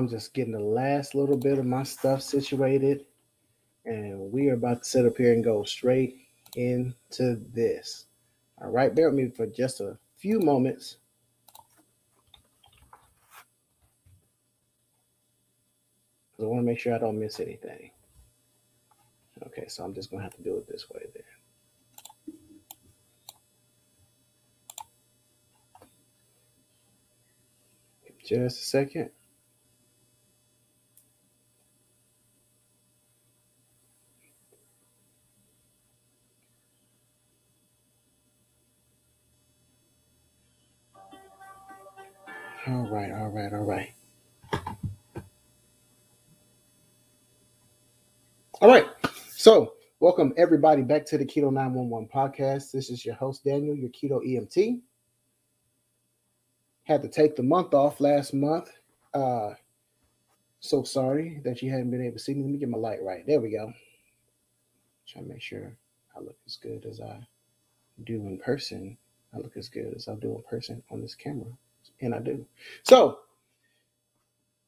I'm just getting the last little bit of my stuff situated, and we are about to sit up here and go straight into this. All right, bear with me for just a few moments. I want to make sure I don't miss anything. Okay, so I'm just going to have to do it this way then. Just a second. All right, all right, all right. All right. So, welcome everybody back to the Keto 911 podcast. This is your host, Daniel, your Keto EMT. Had to take the month off last month. Uh, so sorry that you hadn't been able to see me. Let me get my light right. There we go. Try to make sure I look as good as I do in person. I look as good as I do in person on this camera and I do. So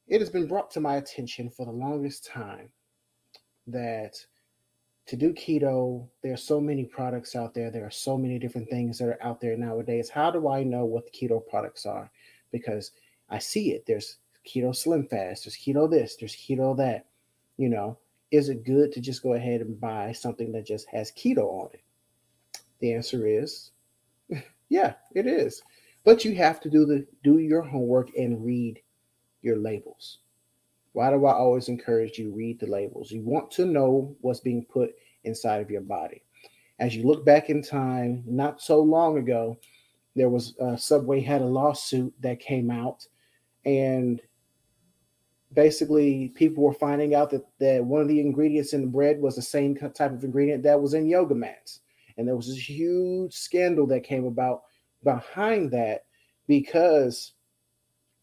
it has been brought to my attention for the longest time that to do keto, there are so many products out there. There are so many different things that are out there nowadays. How do I know what the keto products are? Because I see it. There's keto slim fast, there's keto this, there's keto that. You know, is it good to just go ahead and buy something that just has keto on it? The answer is yeah, it is. But you have to do the do your homework and read your labels. Why do I always encourage you read the labels? You want to know what's being put inside of your body. As you look back in time, not so long ago, there was uh, Subway had a lawsuit that came out, and basically people were finding out that, that one of the ingredients in the bread was the same type of ingredient that was in yoga mats, and there was this huge scandal that came about behind that because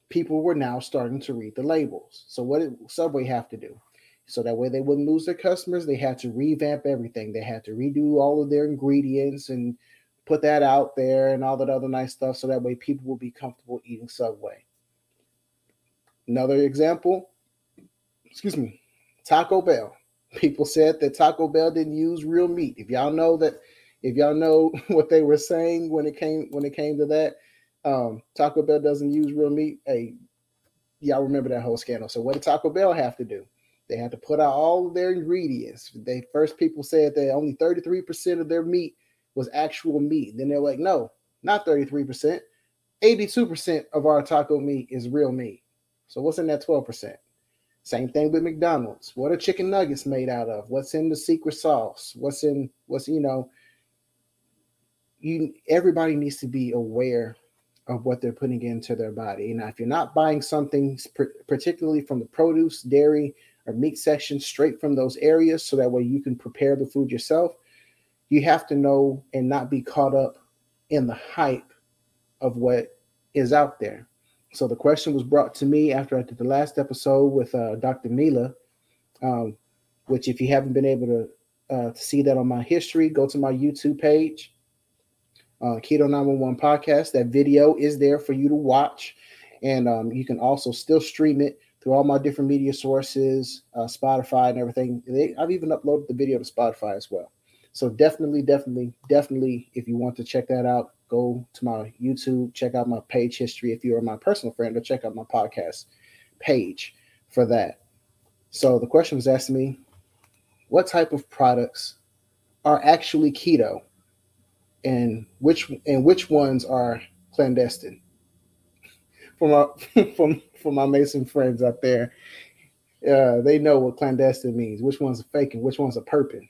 people were now starting to read the labels. So what did Subway have to do? So that way they wouldn't lose their customers, they had to revamp everything. They had to redo all of their ingredients and put that out there and all that other nice stuff so that way people will be comfortable eating Subway. Another example, excuse me, Taco Bell. People said that Taco Bell didn't use real meat. If y'all know that if y'all know what they were saying when it came when it came to that, um, Taco Bell doesn't use real meat. Hey, y'all remember that whole scandal. So what did Taco Bell have to do? They had to put out all of their ingredients. They first people said that only 33% of their meat was actual meat. Then they're like, no, not 33%. 82% of our taco meat is real meat. So what's in that 12%? Same thing with McDonald's. What are chicken nuggets made out of? What's in the secret sauce? What's in what's you know you everybody needs to be aware of what they're putting into their body. Now, if you're not buying something particularly from the produce, dairy, or meat section straight from those areas, so that way you can prepare the food yourself, you have to know and not be caught up in the hype of what is out there. So the question was brought to me after I did the last episode with uh, Dr. Mila, um, which if you haven't been able to, uh, to see that on my history, go to my YouTube page uh, Keto 911 podcast. That video is there for you to watch. And um, you can also still stream it through all my different media sources, uh, Spotify, and everything. They, I've even uploaded the video to Spotify as well. So definitely, definitely, definitely, if you want to check that out, go to my YouTube, check out my page history. If you're my personal friend, or check out my podcast page for that. So the question was asking me, what type of products are actually keto? And which and which ones are clandestine. For my from for my Mason friends out there, uh, they know what clandestine means. Which one's a fake and which one's a perpin,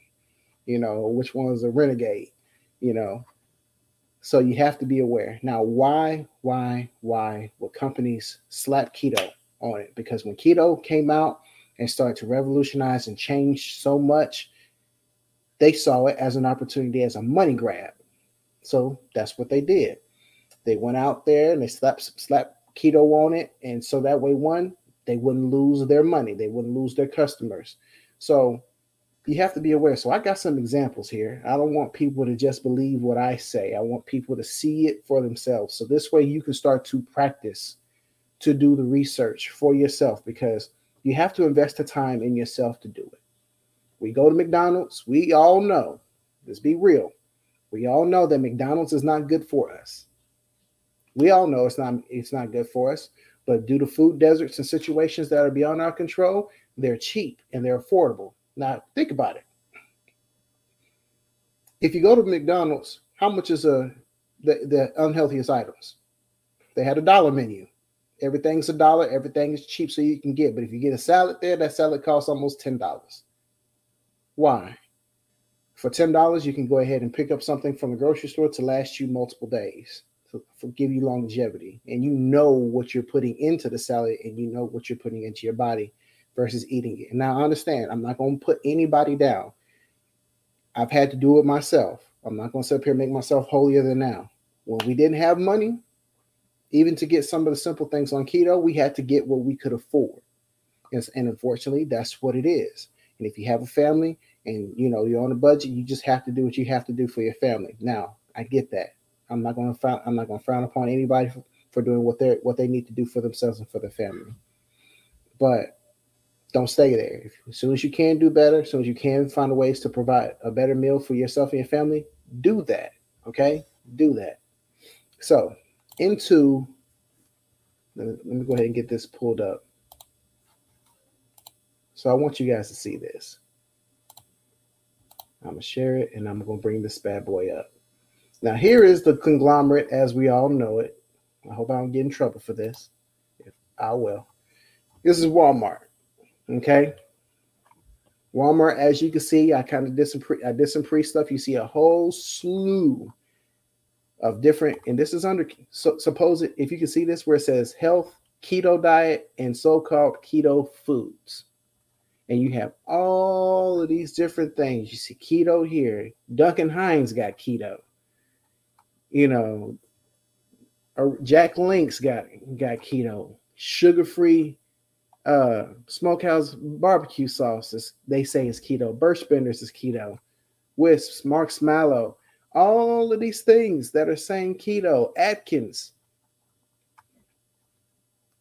you know, which one's a renegade, you know. So you have to be aware. Now, why, why, why would companies slap keto on it? Because when keto came out and started to revolutionize and change so much, they saw it as an opportunity as a money grab so that's what they did. They went out there and they slapped slapped keto on it, and so that way, one, they wouldn't lose their money, they wouldn't lose their customers. So you have to be aware. So I got some examples here. I don't want people to just believe what I say. I want people to see it for themselves. So this way you can start to practice to do the research for yourself because you have to invest the time in yourself to do it. We go to McDonald's, we all know, let's be real. We all know that McDonald's is not good for us. We all know it's not it's not good for us, but due to food deserts and situations that are beyond our control, they're cheap and they're affordable. Now, think about it. If you go to McDonald's, how much is a the, the unhealthiest items? They had a dollar menu. Everything's a dollar, everything is cheap so you can get. But if you get a salad there, that salad costs almost $10. Why? For $10, you can go ahead and pick up something from the grocery store to last you multiple days to, give you longevity. And you know what you're putting into the salad and you know what you're putting into your body versus eating it. And now, I understand, I'm not going to put anybody down. I've had to do it myself. I'm not going to sit up here and make myself holier than now. When we didn't have money, even to get some of the simple things on keto, we had to get what we could afford. And, and unfortunately, that's what it is. And if you have a family and you know you're on a budget, you just have to do what you have to do for your family. Now, I get that. I'm not going to frown. I'm not going to frown upon anybody for, for doing what they what they need to do for themselves and for their family. But don't stay there. If, as soon as you can do better, as soon as you can find ways to provide a better meal for yourself and your family, do that. Okay, do that. So into let me go ahead and get this pulled up. So I want you guys to see this. I'm gonna share it and I'm gonna bring this bad boy up. Now, here is the conglomerate as we all know it. I hope I don't get in trouble for this. If I will. This is Walmart. Okay. Walmart, as you can see, I kind of did some pre I did some pre stuff. You see a whole slew of different, and this is under so suppose it, if you can see this where it says health, keto diet, and so-called keto foods. And you have all of these different things. You see keto here. Duncan Hines got keto. You know, Jack Link's got got keto, sugar free uh smokehouse barbecue sauces they say is keto. Birch Benders is keto. Wisps mark's mallow all of these things that are saying keto. Atkins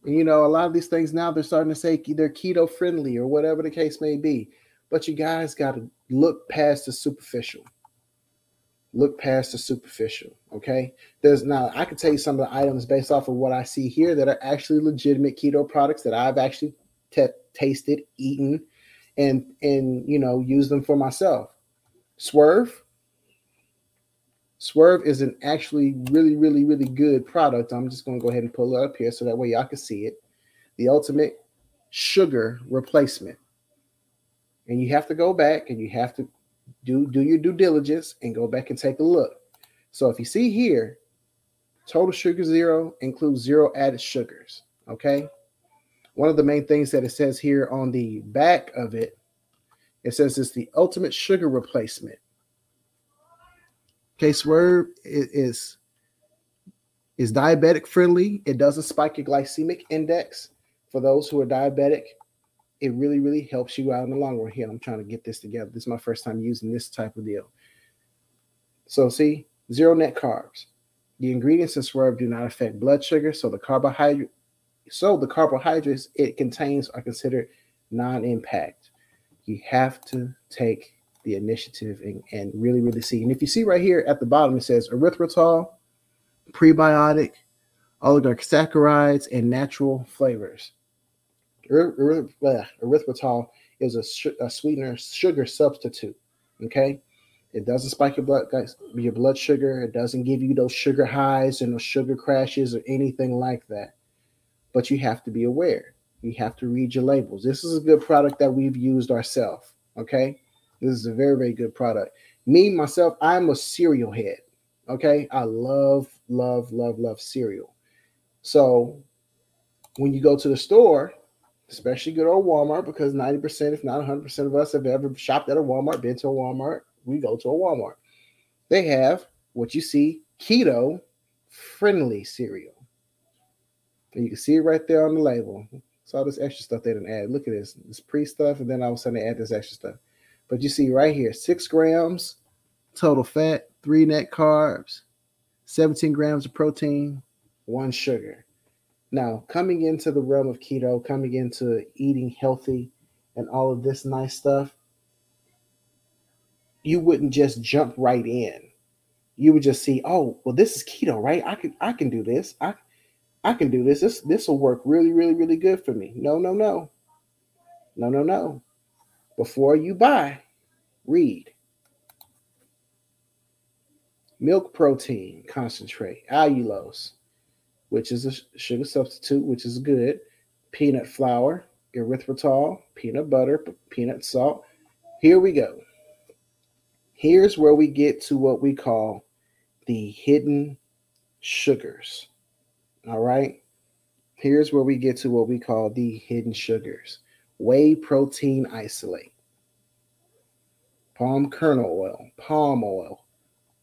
you know a lot of these things now they're starting to say they're keto friendly or whatever the case may be but you guys got to look past the superficial look past the superficial. Okay. There's now, I can tell you some of the items based off of what I see here that are actually legitimate keto products that I've actually t- tasted, eaten, and, and, you know, use them for myself. Swerve. Swerve is an actually really, really, really good product. I'm just going to go ahead and pull it up here so that way y'all can see it. The ultimate sugar replacement. And you have to go back and you have to do do your due diligence and go back and take a look. So if you see here, total sugar zero includes zero added sugars. Okay. One of the main things that it says here on the back of it, it says it's the ultimate sugar replacement. Okay, Swerve is is diabetic friendly. It doesn't spike your glycemic index for those who are diabetic it really, really helps you out in the long run. Here, I'm trying to get this together. This is my first time using this type of deal. So, see, zero net carbs. The ingredients in Swerve do not affect blood sugar, so the carbohydrate, so the carbohydrates it contains are considered non-impact. You have to take the initiative and, and really, really see. And if you see right here at the bottom, it says erythritol, prebiotic, oligosaccharides, and natural flavors erythritol is a, a sweetener sugar substitute. Okay, it doesn't spike your blood your blood sugar. It doesn't give you those sugar highs and those sugar crashes or anything like that. But you have to be aware. You have to read your labels. This is a good product that we've used ourselves. Okay, this is a very very good product. Me myself, I'm a cereal head. Okay, I love love love love cereal. So when you go to the store especially good old Walmart, because 90%, if not 100% of us have ever shopped at a Walmart, been to a Walmart, we go to a Walmart. They have what you see keto friendly cereal. And you can see it right there on the label. It's all this extra stuff they didn't add. Look at this. This pre stuff, and then all of a sudden they add this extra stuff. But you see right here, six grams total fat, three net carbs, 17 grams of protein, one sugar. Now, coming into the realm of keto, coming into eating healthy and all of this nice stuff, you wouldn't just jump right in. You would just see, oh, well, this is keto, right? I can I can do this. I I can do this. This this will work really, really, really good for me. No, no, no. No, no, no. Before you buy, read. Milk protein concentrate, allulose, which is a sugar substitute, which is good. Peanut flour, erythritol, peanut butter, peanut salt. Here we go. Here's where we get to what we call the hidden sugars. All right. Here's where we get to what we call the hidden sugars whey protein isolate, palm kernel oil, palm oil,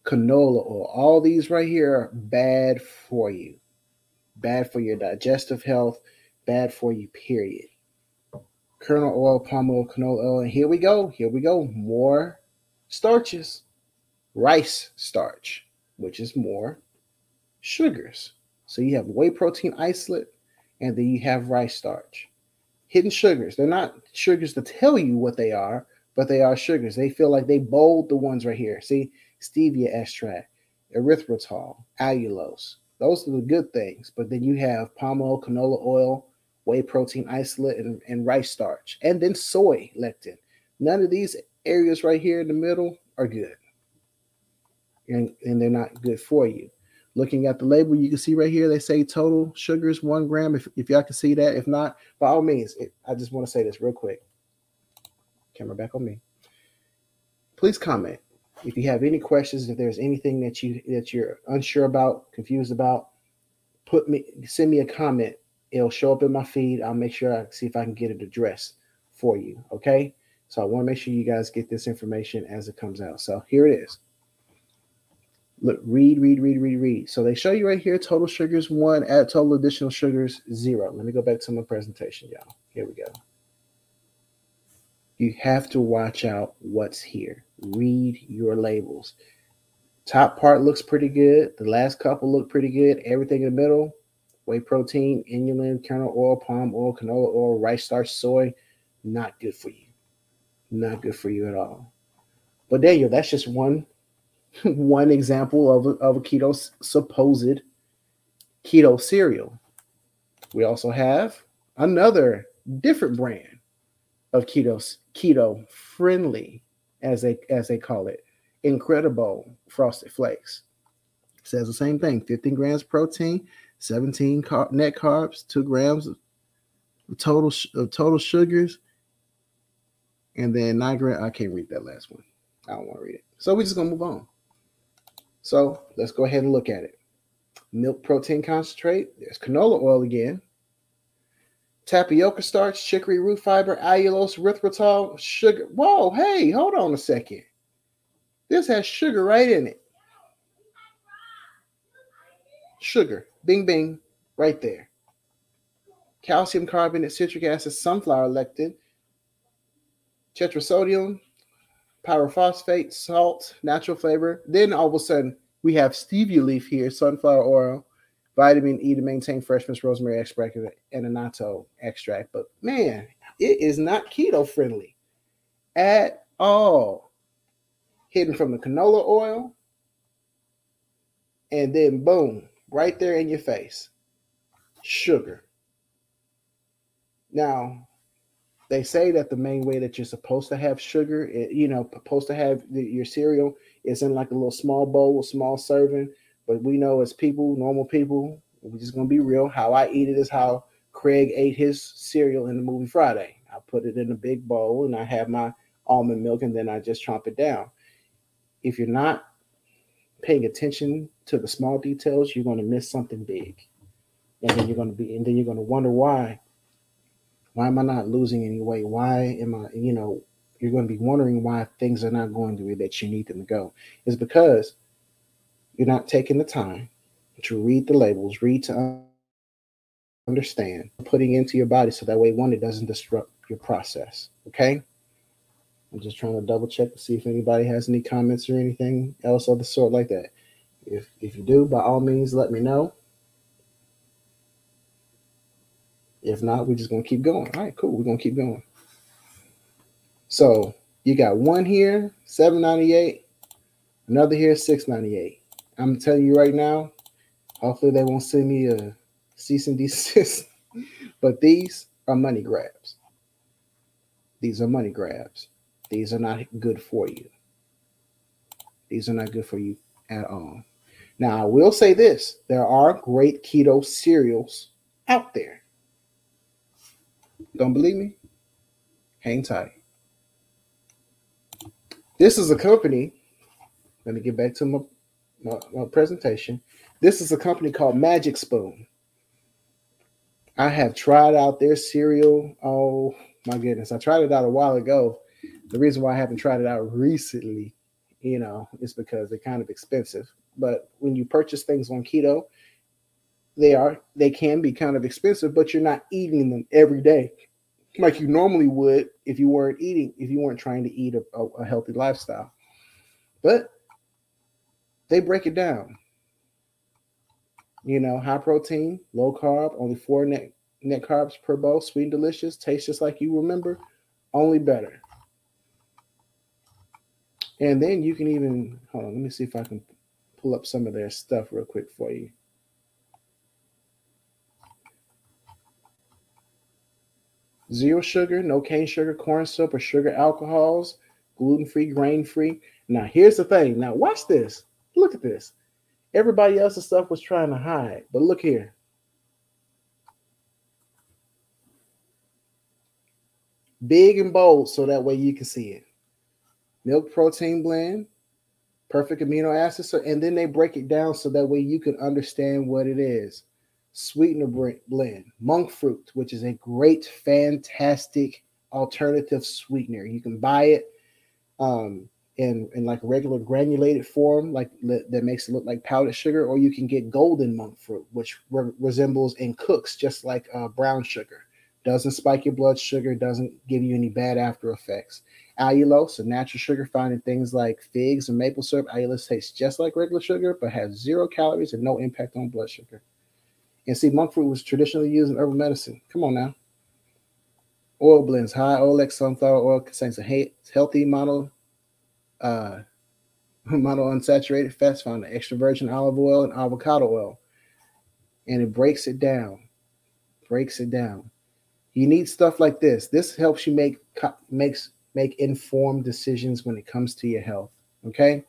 canola oil. All these right here are bad for you, bad for your digestive health, bad for you, period. Kernel oil, palm oil, canola oil. And here we go. Here we go. More starches. Rice starch, which is more sugars. So you have whey protein isolate, and then you have rice starch. Hidden sugars. They're not sugars to tell you what they are, but they are sugars. They feel like they bold the ones right here. See, stevia extract, erythritol, allulose. Those are the good things. But then you have palm oil, canola oil, whey protein isolate, and, and rice starch, and then soy lectin. None of these areas right here in the middle are good. And, and they're not good for you. Looking at the label, you can see right here, they say total sugars one gram. If, if y'all can see that, if not, by all means, it, I just want to say this real quick. Camera back on me. Please comment if you have any questions. If there's anything that you that you're unsure about, confused about, put me send me a comment. It'll show up in my feed. I'll make sure I see if I can get it addressed for you. Okay. So I want to make sure you guys get this information as it comes out. So here it is. Look, read, read, read, read, read. So they show you right here total sugars one, add total additional sugars zero. Let me go back to my presentation, y'all. Here we go. You have to watch out what's here. Read your labels. Top part looks pretty good. The last couple look pretty good. Everything in the middle whey protein, inulin, kernel oil, palm oil, canola oil, rice starch, soy, not good for you. Not good for you at all. But Daniel, that's just one one example of a, of a keto supposed keto cereal. We also have another different brand of keto keto friendly, as they as they call it, Incredible Frosted Flakes. Says the same thing: 15 grams protein, 17 car- net carbs, two grams of total of total sugars, and then nine grams. I can't read that last one. I don't want to read it. So we're just gonna move on. So let's go ahead and look at it. Milk protein concentrate. There's canola oil again. Tapioca starch, chicory root fiber, allulose, erythritol, sugar. Whoa, hey, hold on a second. This has sugar right in it. Sugar. Bing, bing, right there. Calcium carbonate, citric acid, sunflower lectin, tetrasodium, pyrophosphate, salt, natural flavor. Then all of a sudden, we have stevia leaf here, sunflower oil, vitamin E to maintain freshness, rosemary extract, and annatto extract. But man, it is not keto friendly at all. Hidden from the canola oil, and then boom, right there in your face, sugar. Now, they say that the main way that you're supposed to have sugar, you know, supposed to have the, your cereal is in like a little small bowl, a small serving. But we know as people, normal people, we're just gonna be real. How I eat it is how Craig ate his cereal in the movie Friday. I put it in a big bowl and I have my almond milk and then I just chomp it down. If you're not paying attention to the small details, you're gonna miss something big. And then you're gonna be and then you're gonna wonder why why am I not losing any weight? Why am I, you know, you're going to be wondering why things are not going the way that you need them to go. Is because you're not taking the time to read the labels, read to understand, putting into your body so that way one, it doesn't disrupt your process. Okay. I'm just trying to double check to see if anybody has any comments or anything else of the sort like that. If if you do, by all means, let me know. If not, we're just gonna keep going. All right, cool. We're gonna keep going. So you got one here, 798, another here, 698. I'm telling you right now, hopefully they won't send me a cease and desist. but these are money grabs. These are money grabs. These are not good for you. These are not good for you at all. Now, I will say this there are great keto cereals out there. Don't believe me? Hang tight. This is a company. Let me get back to my, my, my presentation. This is a company called Magic Spoon. I have tried out their cereal. Oh my goodness. I tried it out a while ago. The reason why I haven't tried it out recently, you know, is because they're kind of expensive. But when you purchase things on keto, they are they can be kind of expensive, but you're not eating them every day like you normally would if you weren't eating, if you weren't trying to eat a, a, a healthy lifestyle. But they break it down. You know, high protein, low carb, only four net, net carbs per bowl, sweet and delicious, tastes just like you remember, only better. And then you can even hold on, let me see if I can pull up some of their stuff real quick for you. Zero sugar, no cane sugar, corn syrup, or sugar alcohols, gluten free, grain free. Now, here's the thing. Now, watch this. Look at this. Everybody else's stuff was trying to hide, but look here. Big and bold so that way you can see it. Milk protein blend, perfect amino acids, and then they break it down so that way you can understand what it is sweetener blend, monk fruit, which is a great, fantastic alternative sweetener. You can buy it um, in in like regular granulated form, like that makes it look like powdered sugar, or you can get golden monk fruit, which re- resembles and cooks just like uh, brown sugar. Doesn't spike your blood sugar, doesn't give you any bad after effects. Allulose, a natural sugar found in things like figs and maple syrup. Allulose tastes just like regular sugar, but has zero calories and no impact on blood sugar. And see, monk fruit was traditionally used in herbal medicine. Come on now. Oil blends, high oleic sunflower oil contains a healthy mono, uh, mono unsaturated fats found in extra virgin olive oil and avocado oil. And it breaks it down. Breaks it down. You need stuff like this. This helps you make makes make informed decisions when it comes to your health. Okay.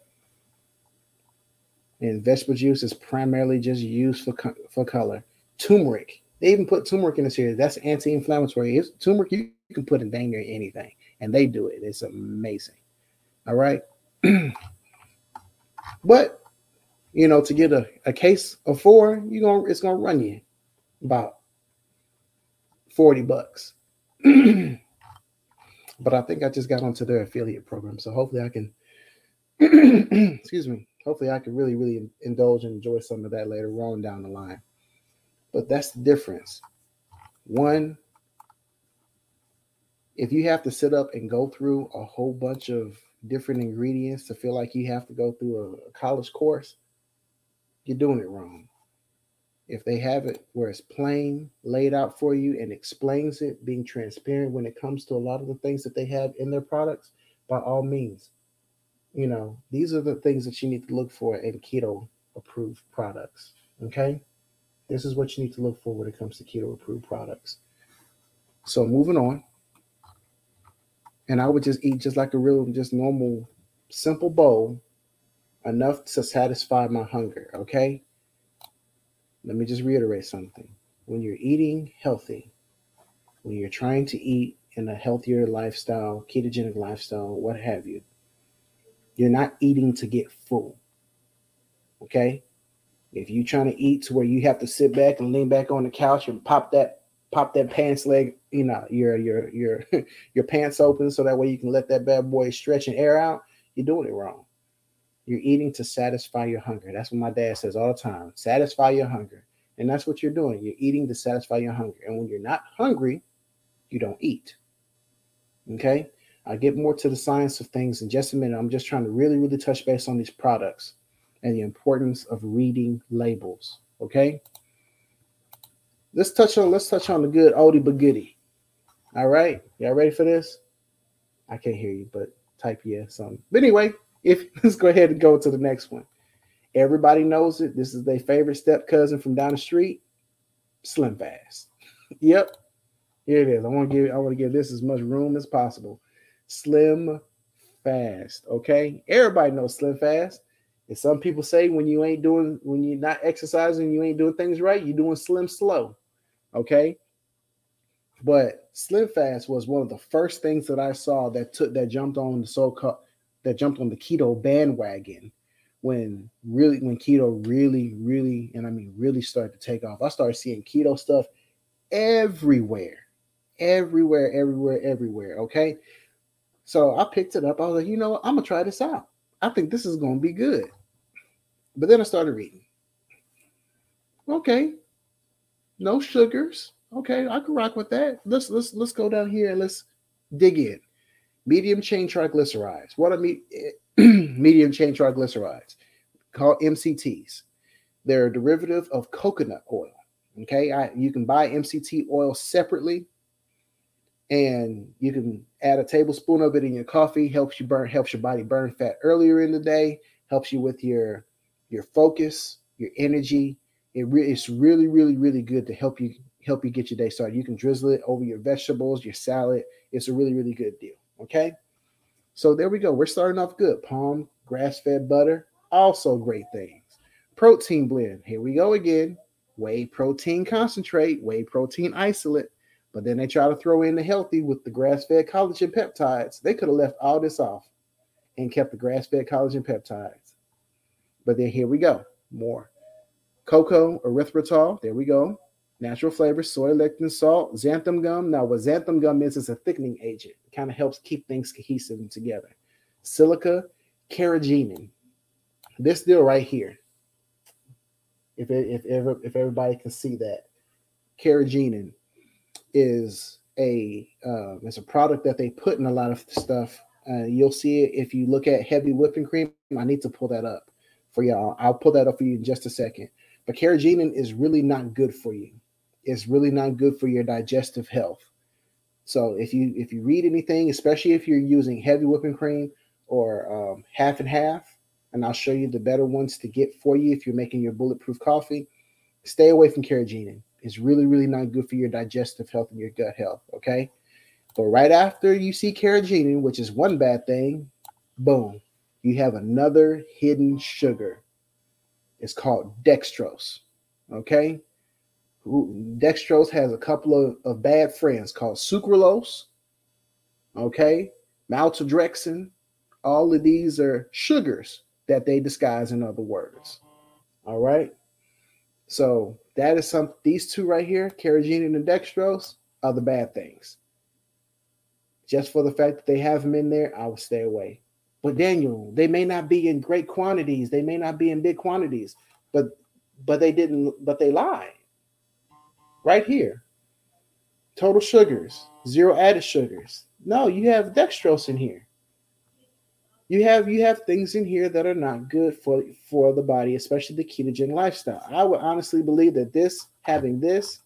And vegetable juice is primarily just used for, for color. Turmeric. They even put turmeric in this here. That's anti-inflammatory. It's, turmeric you, you can put in dang near anything, and they do it. It's amazing. All right. but you know, to get a, a case of four, you gonna it's gonna run you about 40 bucks. but I think I just got onto their affiliate program. So hopefully I can excuse me hopefully I can really, really indulge and enjoy some of that later on down the line. But that's the difference. One, if you have to sit up and go through a whole bunch of different ingredients to feel like you have to go through a, college course, you're doing it wrong. If they have it where it's plain laid out for you and explains it, being transparent when it comes to a lot of the things that they have in their products, by all means, you know, these are the things that you need to look for in keto approved products. Okay. This is what you need to look for when it comes to keto approved products. So moving on. And I would just eat just like a real, just normal, simple bowl, enough to satisfy my hunger. Okay. Let me just reiterate something. When you're eating healthy, when you're trying to eat in a healthier lifestyle, ketogenic lifestyle, what have you, you're not eating to get full. Okay? If you're trying to eat to where you have to sit back and lean back on the couch and pop that pop that pants leg, you know, your your your your pants open so that way you can let that bad boy stretch and air out, you're doing it wrong. You're eating to satisfy your hunger. That's what my dad says all the time. Satisfy your hunger. And that's what you're doing. You're eating to satisfy your hunger. And when you're not hungry, you don't eat. Okay? I'll get more to the science of things in just a minute. I'm just trying to really, really touch base on these products and the importance of reading labels. Okay. let's touch on let's touch on the good oldie but goodie. All right, y'all ready for this? I can't hear you, but type yeah something. But anyway, if let's go ahead and go to the next one. Everybody knows it. This is their favorite step cousin from down the street, Slim Fast. yep, here it is. I want to give I want to give this as much room as possible. Slim Fast. Okay, everybody knows Slim Fast. And some people say when you ain't doing when you're not exercising, you ain't doing things right, you're doing slim slow. Okay. But Slim Fast was one of the first things that I saw that took that jumped on the so-called that jumped on the keto bandwagon when really when keto really really and I mean really started to take off. I started seeing keto stuff everywhere. Everywhere, everywhere, everywhere. Okay. So I picked it up. I was like, you know, I'm gonna try this out. I think this is gonna be good. But then I started reading. Okay, no sugars. Okay, I can rock with that. Let's let's let's go down here and let's dig in. Medium chain triglycerides. What are me- eh, medium chain triglycerides? Called MCTs. They're a derivative of coconut oil. Okay, I, you can buy MCT oil separately, and you can add a tablespoon of it in your coffee. Helps you burn, helps your body burn fat earlier in the day. Helps you with your your focus, your energy. It re- it's really, really, really good to help you help you get your day started. You can drizzle it over your vegetables, your salad. It's a really, really good deal. Okay. So there we go. We're starting off good. Palm, grass-fed butter, also great things. Protein blend. Here we go again. Whey protein concentrate, whey protein isolate. But then they try to throw in the healthy with the grass-fed collagen peptides. They could have left all this off and kept the grass-fed collagen peptides. But then here we go. More. Cocoa erythritol. There we go. Natural flavor, soy lecithin salt, xanthan gum. Now, what xanthan gum is, is a thickening agent. It kind of helps keep things cohesive and together. Silica, carrageenan. This deal right here. If if if everybody can see that, carrageenan is a uh, it's a product that they put in a lot of stuff. Uh, you'll see it if you look at heavy whipping cream. I need to pull that up for y'all. I'll pull that up for you in just a second. But carrageenan is really not good for you. It's really not good for your digestive health. So if you if you read anything, especially if you're using heavy whipping cream or um, half and half, and I'll show you the better ones to get for you if you're making your bulletproof coffee, stay away from carrageenan. It's really really not good for your digestive health and your gut health. Okay. But right after you see carrageenan, which is one bad thing, boom, you have another hidden sugar. It's called dextrose. Okay. Dextrose has a couple of, of bad friends called sucralose. Okay. Maltodextrin. All of these are sugars that they disguise in other words. All right. So that is some these two right here, carrageenan and dextrose, are the bad things. Just for the fact that they have them in there, I would stay away. But Daniel, they may not be in great quantities, they may not be in big quantities, but but they didn't, but they lied. Right here. Total sugars, zero added sugars. No, you have dextrose in here. You have you have things in here that are not good for for the body, especially the ketogenic lifestyle. I would honestly believe that this having this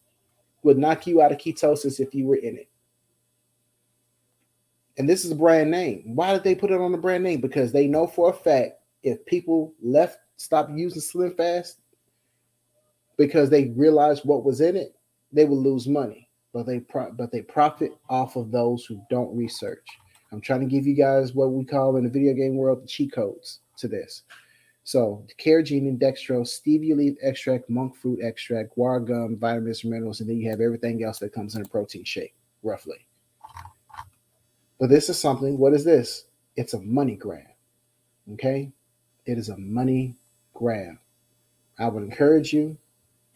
would knock you out of ketosis if you were in it and this is a brand name. Why did they put it on the brand name? Because they know for a fact if people left, stop using Slim Fast because they realized what was in it, they would lose money. But they pro- but they profit off of those who don't research. I'm trying to give you guys what we call in the video game world the cheat codes to this. So carrageenan, dextrose, stevia leaf extract, monk fruit extract, guar gum, vitamins, minerals, and then you have everything else that comes in a protein shake, roughly. But this is something, what is this? It's a money grab. Okay? It is a money grab. I would encourage you,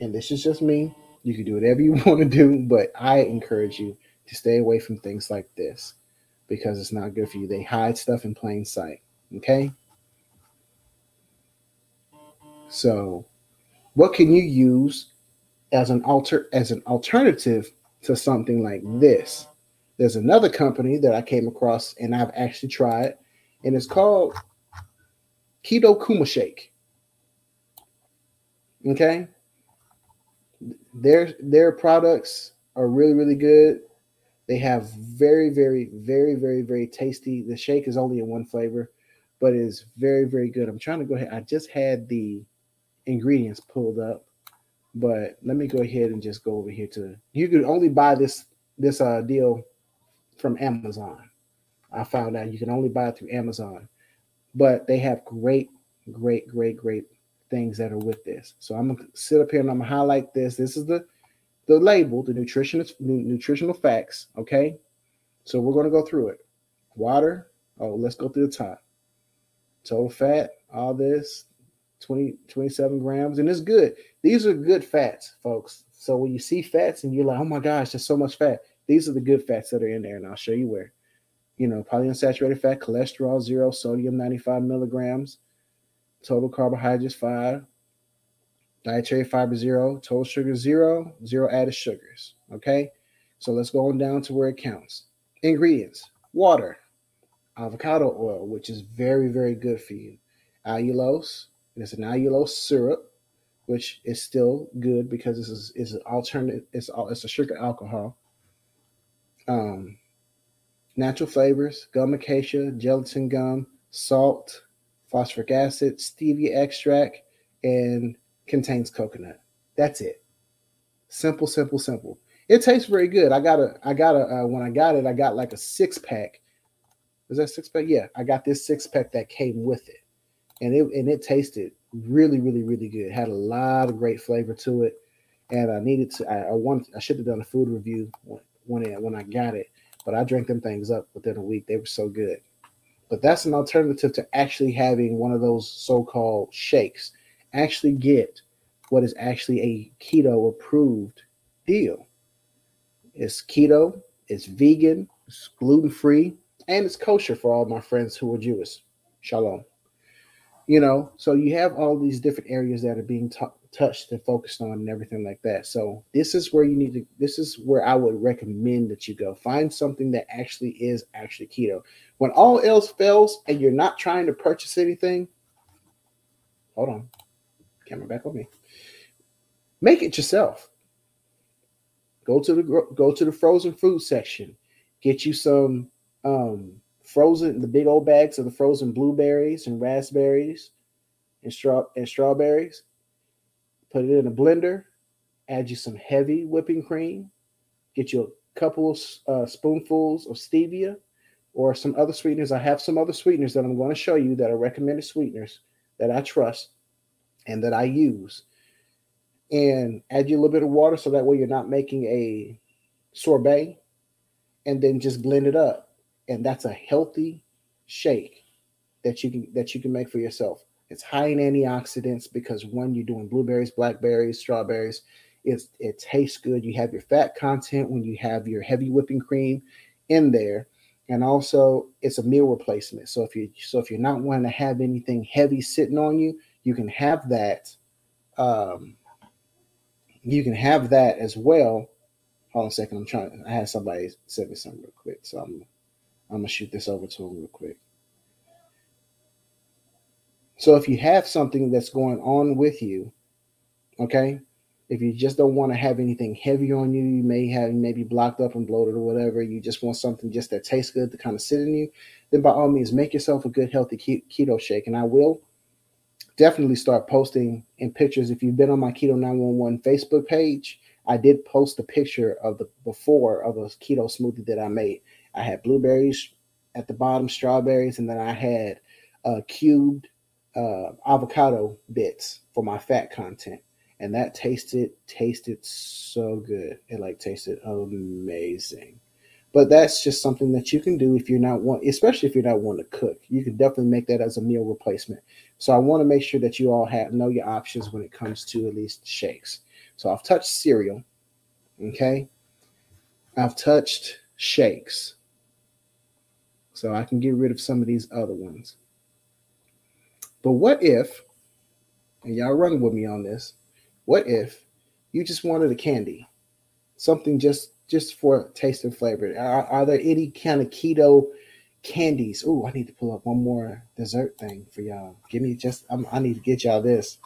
and this is just me, you can do whatever you want to do, but I encourage you to stay away from things like this because it's not good for you. They hide stuff in plain sight. Okay? So, what can you use as an alter as an alternative to something like this? There's another company that I came across and I've actually tried, and it's called Keto Kuma Shake. Okay. their their products are really really good. They have very very very very very tasty. The shake is only in one flavor, but is very very good. I'm trying to go ahead. I just had the ingredients pulled up, but let me go ahead and just go over here to. You can only buy this this uh deal from Amazon. I found out you can only buy it through Amazon, but they have great great great great things that are with this. So I'm gonna sit up here and I'm gonna highlight this. This is the the label, the nutritional nutritional facts. Okay, so we're gonna go through it. Water. Oh, let's go through the top. Total fat. All this. 20, 27 grams, and it's good. These are good fats, folks. So when you see fats and you're like, oh my gosh, there's so much fat. These are the good fats that are in there, and I'll show you where. You know, polyunsaturated fat, cholesterol zero, sodium 95 milligrams, total carbohydrates five, dietary fiber zero, total sugar zero, zero added sugars. Okay, so let's go on down to where it counts. Ingredients water, avocado oil, which is very, very good for you, allulose, it's an allulose syrup, which is still good because this is, is an alternative, it's, it's a sugar alcohol. Um, natural flavors, gum acacia, gelatin gum, salt, phosphoric acid, stevia extract, and contains coconut. That's it. Simple, simple, simple. It tastes very good. I got a, I got a, uh, when I got it, I got like a six pack. Was that six pack? Yeah, I got this six pack that came with it, and it and it tasted really, really, really good. Had a lot of great flavor to it, and I needed to. I, I want. I should have done a food review when when, when I got it, but I drank them things up within a week. They were so good. But that's an alternative to actually having one of those so-called shakes. Actually get what is actually a keto approved deal. It's keto, it's vegan, it's gluten-free, and it's kosher for all my friends who are Jewish. Shalom. You know, so you have all these different areas that are being t- touched and focused on and everything like that. So this is where you need to this is where I would recommend that you go. Find something that actually is actually keto. When all else fails and you're not trying to purchase anything, hold on. Camera back on me. Make it yourself. Go to the go to the frozen food section. Get you some um frozen the big old bags of the frozen blueberries and raspberries and straw and strawberries put it in a blender, add you some heavy whipping cream, get you a couple uh, spoonfuls of stevia or some other sweeteners. I have some other sweeteners that I'm going to show you that are recommended sweeteners that I trust and that I use. And add you a little bit of water so that way you're not making a sorbet and then just blend it up. And that's a healthy shake that you can that you can make for yourself. It's high in antioxidants because when you're doing blueberries, blackberries, strawberries, it's, it tastes good. You have your fat content when you have your heavy whipping cream in there. And also it's a meal replacement. So if you so if you're not wanting to have anything heavy sitting on you, you can have that. Um, you can have that as well. Hold on a second. I'm trying. I had somebody send me something real quick, so I'm I'm gonna shoot this over to him real quick. So if you have something that's going on with you, okay, if you just don't want to have anything heavy on you, you may have maybe blocked up and bloated or whatever. You just want something just that tastes good to kind of sit in you. Then by all means, make yourself a good healthy keto shake. And I will definitely start posting in pictures. If you've been on my Keto 911 Facebook page, I did post a picture of the before of a keto smoothie that I made. I had blueberries at the bottom, strawberries, and then I had uh, cubed uh, avocado bits for my fat content, and that tasted tasted so good. It like tasted amazing. But that's just something that you can do if you're not one, especially if you're not one to cook. You can definitely make that as a meal replacement. So I want to make sure that you all have know your options when it comes to at least shakes. So I've touched cereal, okay. I've touched shakes, so I can get rid of some of these other ones. But what if, and y'all run with me on this, what if you just wanted a candy, something just just for taste and flavor? Are, are there any kind of keto candies? Oh, I need to pull up one more dessert thing for y'all. Give me just, I'm, I need to get y'all this.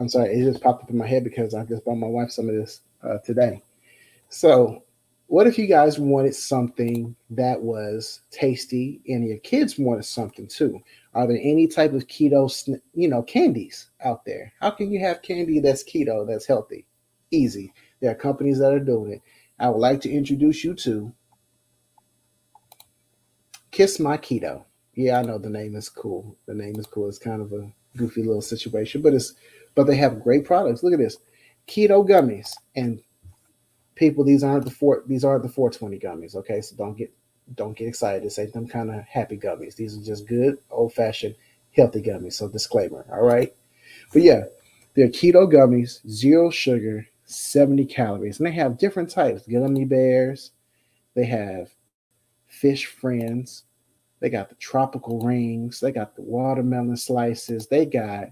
I'm sorry, it just popped up in my head because I just bought my wife some of this uh, today. So, what if you guys wanted something that was tasty and your kids wanted something too? Are there any type of keto, you know, candies out there? How can you have candy that's keto, that's healthy? Easy. There are companies that are doing it. I would like to introduce you to Kiss My Keto. Yeah, I know the name is cool. The name is cool. It's kind of a goofy little situation, but it's but they have great products. Look at this. Keto gummies. And people, these aren't the four these aren't the 420 gummies. Okay. So don't get don't get excited. This ain't them kind of happy gummies. These are just good old-fashioned healthy gummies. So disclaimer. All right. But yeah, they're keto gummies, zero sugar, 70 calories. And they have different types gummy bears, they have fish friends, they got the tropical rings, they got the watermelon slices, they got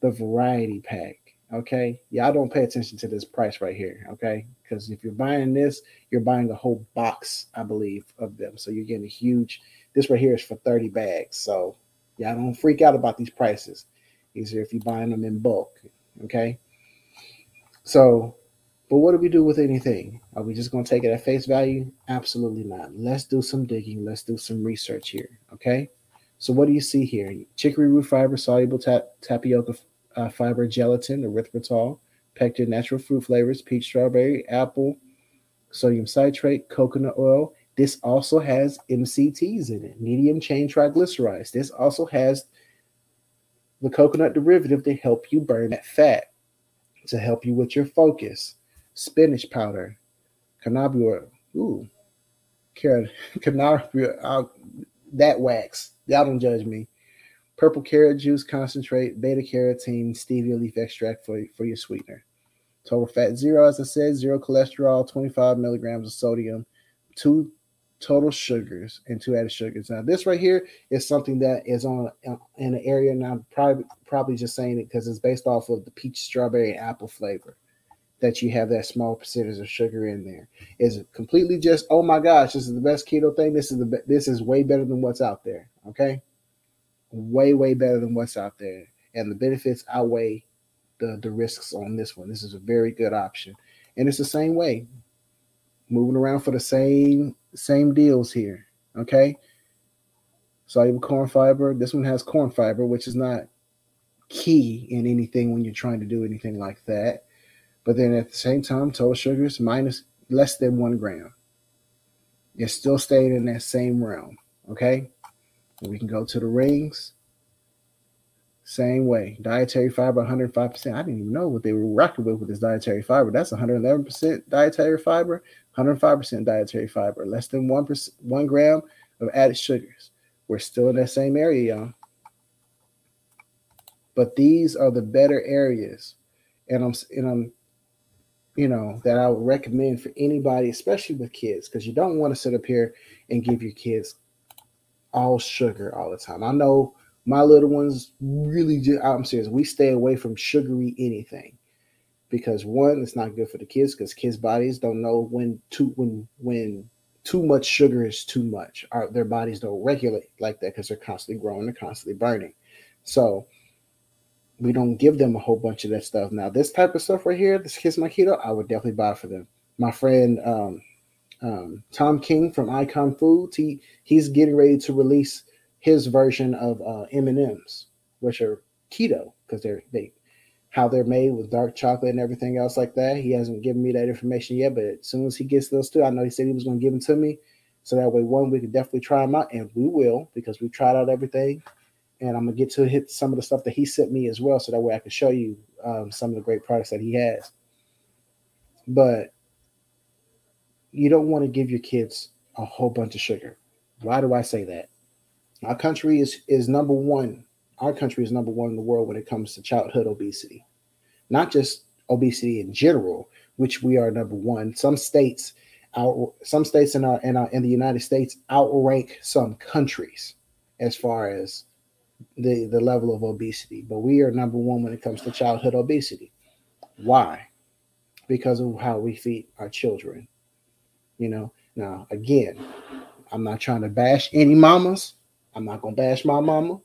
the variety pack. Okay. Y'all don't pay attention to this price right here. Okay. Because if you're buying this, you're buying a whole box, I believe, of them. So you're getting a huge, this right here is for 30 bags. So y'all don't freak out about these prices. Easier if you're buying them in bulk. Okay. So, but what do we do with anything? Are we just going to take it at face value? Absolutely not. Let's do some digging. Let's do some research here. Okay. So, what do you see here? Chicory root fiber, soluble tapioca uh, fiber, gelatin, erythritol, pectin, natural fruit flavors, peach, strawberry, apple, sodium citrate, coconut oil. This also has MCTs in it, medium chain triglycerides. This also has the coconut derivative to help you burn that fat to help you with your focus. Spinach powder, cannabis, ooh, carrot, cannabis, uh, that wax. Y'all don't judge me. Purple carrot juice concentrate, beta carotene, stevia leaf extract for, for your sweetener. Total fat zero, as I said, zero cholesterol, 25 milligrams of sodium, two total sugars, and two added sugars. Now, this right here is something that is on in an area, and I'm probably probably just saying it because it's based off of the peach, strawberry, apple flavor that you have that small percentage of sugar in there. Is it completely just oh my gosh, this is the best keto thing. This is the this is way better than what's out there. Okay, way way better than what's out there, and the benefits outweigh the the risks on this one. This is a very good option, and it's the same way. Moving around for the same same deals here. Okay, soluble corn fiber. This one has corn fiber, which is not key in anything when you're trying to do anything like that. But then at the same time, total sugars minus less than one gram. It's still staying in that same realm. Okay. We can go to the rings. Same way. Dietary fiber, 105%. I didn't even know what they were rocking with with this dietary fiber. That's 111% dietary fiber, 105% dietary fiber, less than 1%, 1 gram of added sugars. We're still in that same area, y'all. But these are the better areas. And I'm and I'm you know, that I would recommend for anybody, especially with kids, because you don't want to sit up here and give your kids all sugar all the time. I know my little ones really just, I'm serious, we stay away from sugary anything because one, it's not good for the kids because kids' bodies don't know when too when when too much sugar is too much. Our, their bodies don't regulate like that because they're constantly growing, they're constantly burning. So we don't give them a whole bunch of that stuff. Now, this type of stuff right here, this Kiss My Keto, I would definitely buy for them. My friend um, um, Tom King from Icon Foods, he he's getting ready to release his version of uh, M and M's, which are keto because they're they how they're made with dark chocolate and everything else like that. He hasn't given me that information yet, but as soon as he gets those two, I know he said he was going to give them to me. So that way, one, we can definitely try them out, and we will because we tried out everything. And I'm gonna get to hit some of the stuff that he sent me as well, so that way I can show you um, some of the great products that he has. But you don't want to give your kids a whole bunch of sugar. Why do I say that? Our country is is number one. Our country is number one in the world when it comes to childhood obesity, not just obesity in general, which we are number one. Some states out, some states in our in our in the United States outrank some countries as far as the the level of obesity. But we are number one when it comes to childhood obesity. Why? Because of how we feed our children. You know, now again, I'm not trying to bash any mamas. I'm not gonna bash my mama.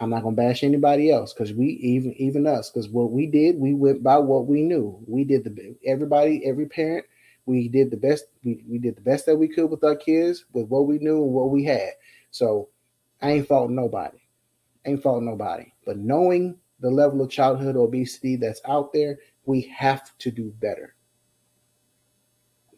I'm not gonna bash anybody else because we even even us because what we did we went by what we knew. We did the everybody every parent we did the best we, we did the best that we could with our kids with what we knew and what we had. So I ain't faulting nobody. Ain't faulting nobody. But knowing the level of childhood obesity that's out there, we have to do better.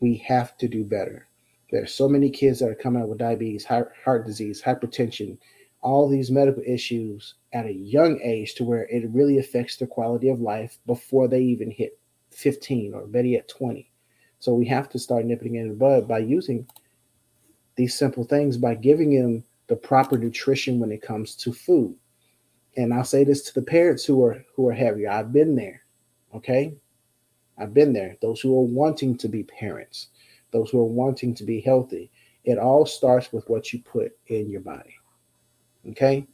We have to do better. There's so many kids that are coming out with diabetes, heart disease, hypertension, all these medical issues at a young age to where it really affects their quality of life before they even hit 15 or better yet 20. So we have to start nipping it in the bud by using these simple things by giving them the proper nutrition when it comes to food. And I'll say this to the parents who are who are heavier. I've been there. Okay? I've been there. Those who are wanting to be parents, those who are wanting to be healthy. It all starts with what you put in your body. Okay?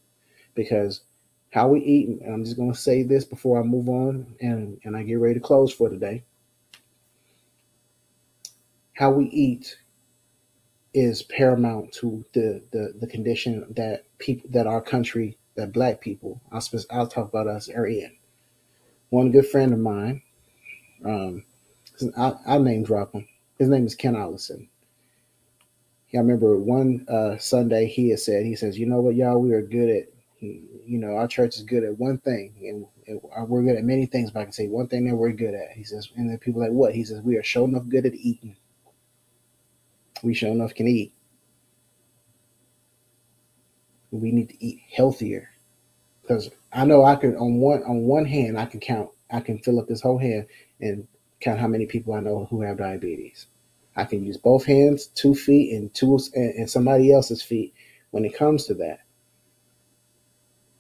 Because how we eat, and I'm just going to say this before I move on and, and I get ready to close for today. How we eat is paramount to the, the, the condition that people that our country, that black people, I'll, I'll talk about us, are in. One good friend of mine, um, I'll, I'll name drop him. His name is Ken Allison. I remember one uh, Sunday he had said, he says, you know what, y'all, we are good at, you know, our church is good at one thing, and, we're good at many things, but I can say one thing that we're good at. He says, and then people like, what? He says, we are sure enough good at eating. We sure enough can eat. We need to eat healthier because I know I could on one on one hand I can count I can fill up this whole hand and count how many people I know who have diabetes. I can use both hands, two feet, and two and, and somebody else's feet when it comes to that.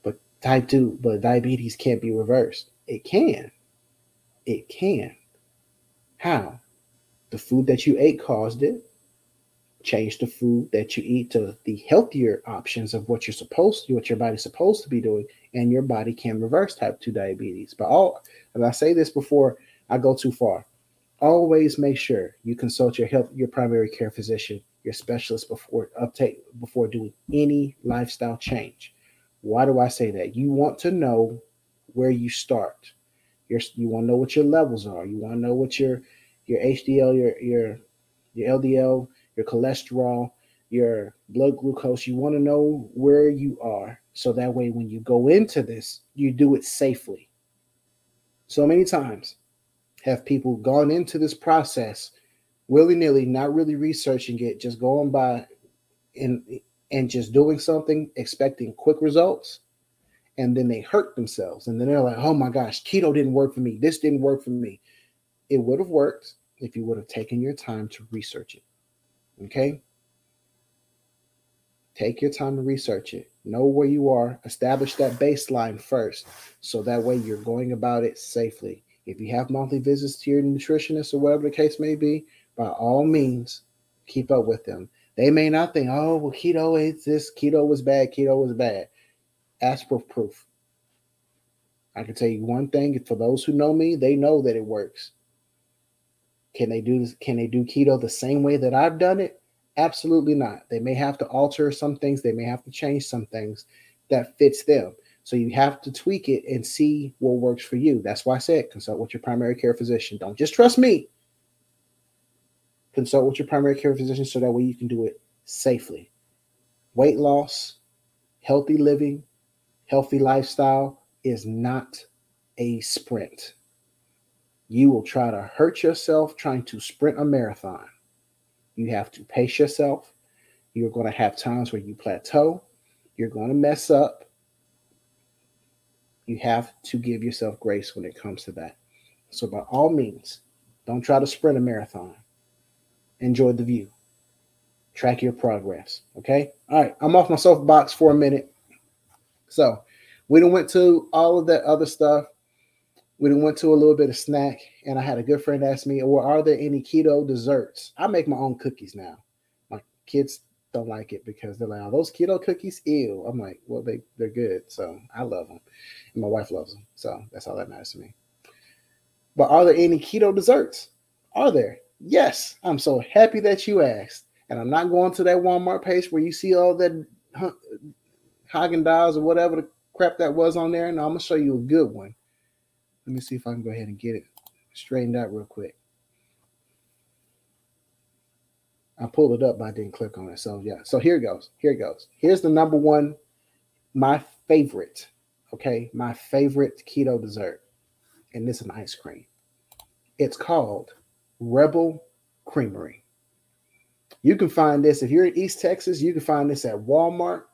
But type two, but diabetes can't be reversed. It can. It can. How? The food that you ate caused it. Change the food that you eat to the healthier options of what you're supposed to, what your body's supposed to be doing, and your body can reverse type 2 diabetes. But all and I say this before I go too far. Always make sure you consult your health your primary care physician your specialist before uptake before doing any lifestyle change. Why do i say that? You want to know where you start. Your, you want to know what your levels are. You want to know what your your hdl your your your ldl your cholesterol your blood glucose you want to know where you are so that way when you go into this you do it safely so many times have people gone into this process willy-nilly, not really researching it, just going by and and just doing something, expecting quick results, and then they hurt themselves. And then they're like, oh my gosh, keto didn't work for me. This didn't work for me. It would have worked if you would have taken your time to research it. Okay? Take your time to research it. Know where you are. Establish that baseline first. So that way you're going about it safely. If you have monthly visits to your nutritionist or whatever the case may be, by all means, keep up with them. They may not think, oh, well, keto is this, keto was bad, keto was bad. Ask for proof. I can tell you one thing for those who know me, they know that it works. Can they do can they do keto the same way that I've done it? Absolutely not. They may have to alter some things, they may have to change some things that fits them. So you have to tweak it and see what works for you. That's why I said consult with your primary care physician. Don't just trust me. Consult with your primary care physician so that way you can do it safely. Weight loss, healthy living, healthy lifestyle is not a sprint. You will try to hurt yourself trying to sprint a marathon. You have to pace yourself. You're going to have times where you plateau. You're going to mess up you have to give yourself grace when it comes to that. So, by all means, don't try to sprint a marathon. Enjoy the view. Track your progress. Okay. All right. I'm off my soapbox for a minute. So, we done went to all of that other stuff. We went to a little bit of snack, and I had a good friend ask me, "Well, are there any keto desserts?" I make my own cookies now. My kids don't like it because they're like, "Oh, those keto cookies, ew." I'm like, "Well, they they're good, so I love them." And my wife loves them. So that's all that matters to me. But are there any keto desserts? Are there? Yes. I'm so happy that you asked. And I'm not going to that Walmart page where you see all that Haagen Dazs or whatever the crap that was on there. Now I'm gonna show you a good one. Let me see if I can go ahead and get it straightened out real quick. I pulled it up, but I didn't click on it. So yeah. So here it goes. Here it goes. Here's the number one, my favorite. Okay, my favorite keto dessert, and this is an ice cream. It's called Rebel Creamery. You can find this if you're in East Texas. You can find this at Walmart.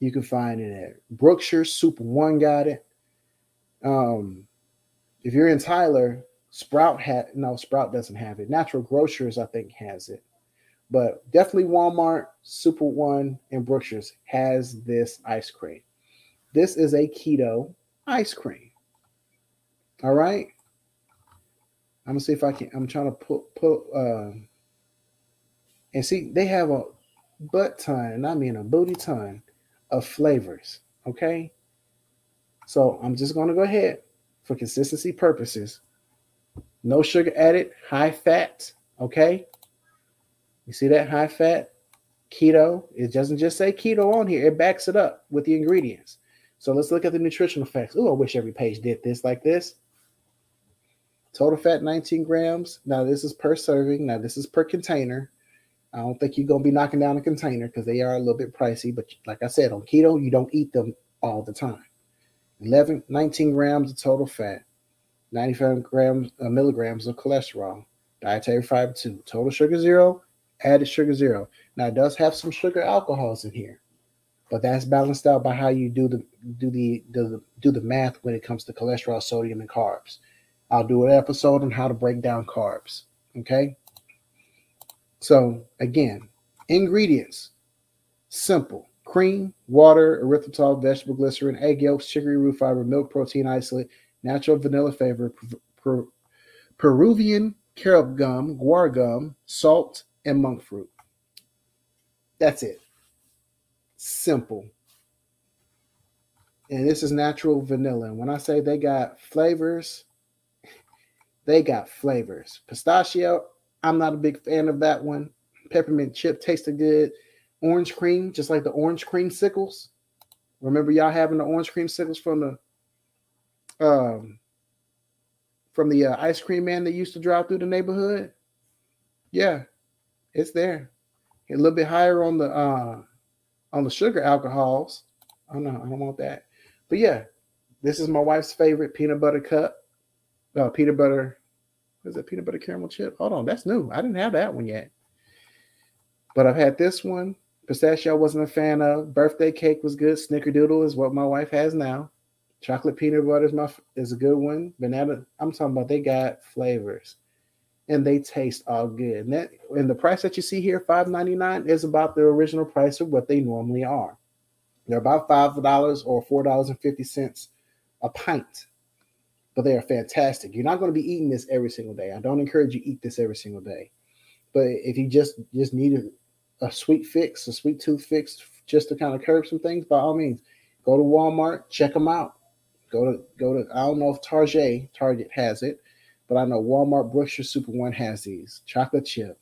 You can find it at Brookshire. Super One got it. Um, if you're in Tyler, Sprout had no Sprout doesn't have it. Natural Grocers, I think, has it. But definitely Walmart, Super One, and Brookshire's has this ice cream. This is a keto ice cream. All right. I'm gonna see if I can. I'm trying to put put uh, and see they have a butt ton, I mean a booty ton of flavors. Okay. So I'm just gonna go ahead for consistency purposes. No sugar added, high fat. Okay. You see that high fat keto? It doesn't just say keto on here, it backs it up with the ingredients. So let's look at the nutritional facts. Oh, I wish every page did this like this. Total fat 19 grams. Now, this is per serving. Now, this is per container. I don't think you're going to be knocking down a container because they are a little bit pricey. But like I said, on keto, you don't eat them all the time. 11, 19 grams of total fat, 95 grams uh, milligrams of cholesterol, dietary fiber two, total sugar zero, added sugar zero. Now it does have some sugar alcohols in here, but that's balanced out by how you do the do the do the, do the math when it comes to cholesterol, sodium, and carbs. I'll do an episode on how to break down carbs. Okay. So again, ingredients simple cream, water, erythritol, vegetable glycerin, egg yolks, chicory root fiber, milk protein isolate, natural vanilla flavor, per, per, Peruvian carob gum, guar gum, salt, and monk fruit. That's it. Simple. And this is natural vanilla. And when I say they got flavors, they got flavors. Pistachio, I'm not a big fan of that one. Peppermint chip tasted good. Orange cream, just like the orange Creamsicles. Remember y'all having the orange Creamsicles from the um from the uh, ice cream man that used to drive through the neighborhood? Yeah, it's there. A little bit higher on the uh on the sugar alcohols. Oh no, I don't want that. But yeah, this is my wife's favorite peanut butter cup. Uh, peanut butter. What is that Peanut butter caramel chip. Hold on, that's new. I didn't have that one yet. But I've had this one. Pistachio wasn't a fan of. Birthday cake was good. Snickerdoodle is what my wife has now. Chocolate peanut butter is my is a good one. Banana. I'm talking about they got flavors and they taste all good. And, that, and the price that you see here, $5.99, is about the original price of what they normally are. They're about $5 or $4.50 a pint, but they are fantastic. You're not going to be eating this every single day. I don't encourage you eat this every single day. But if you just just need a, sweet fix, a sweet tooth fix, just to kind of curb some things, by all means, go to Walmart, check them out. Go to go to I don't know if Target Target has it, but I know Walmart Brookshire Super One has these chocolate chip,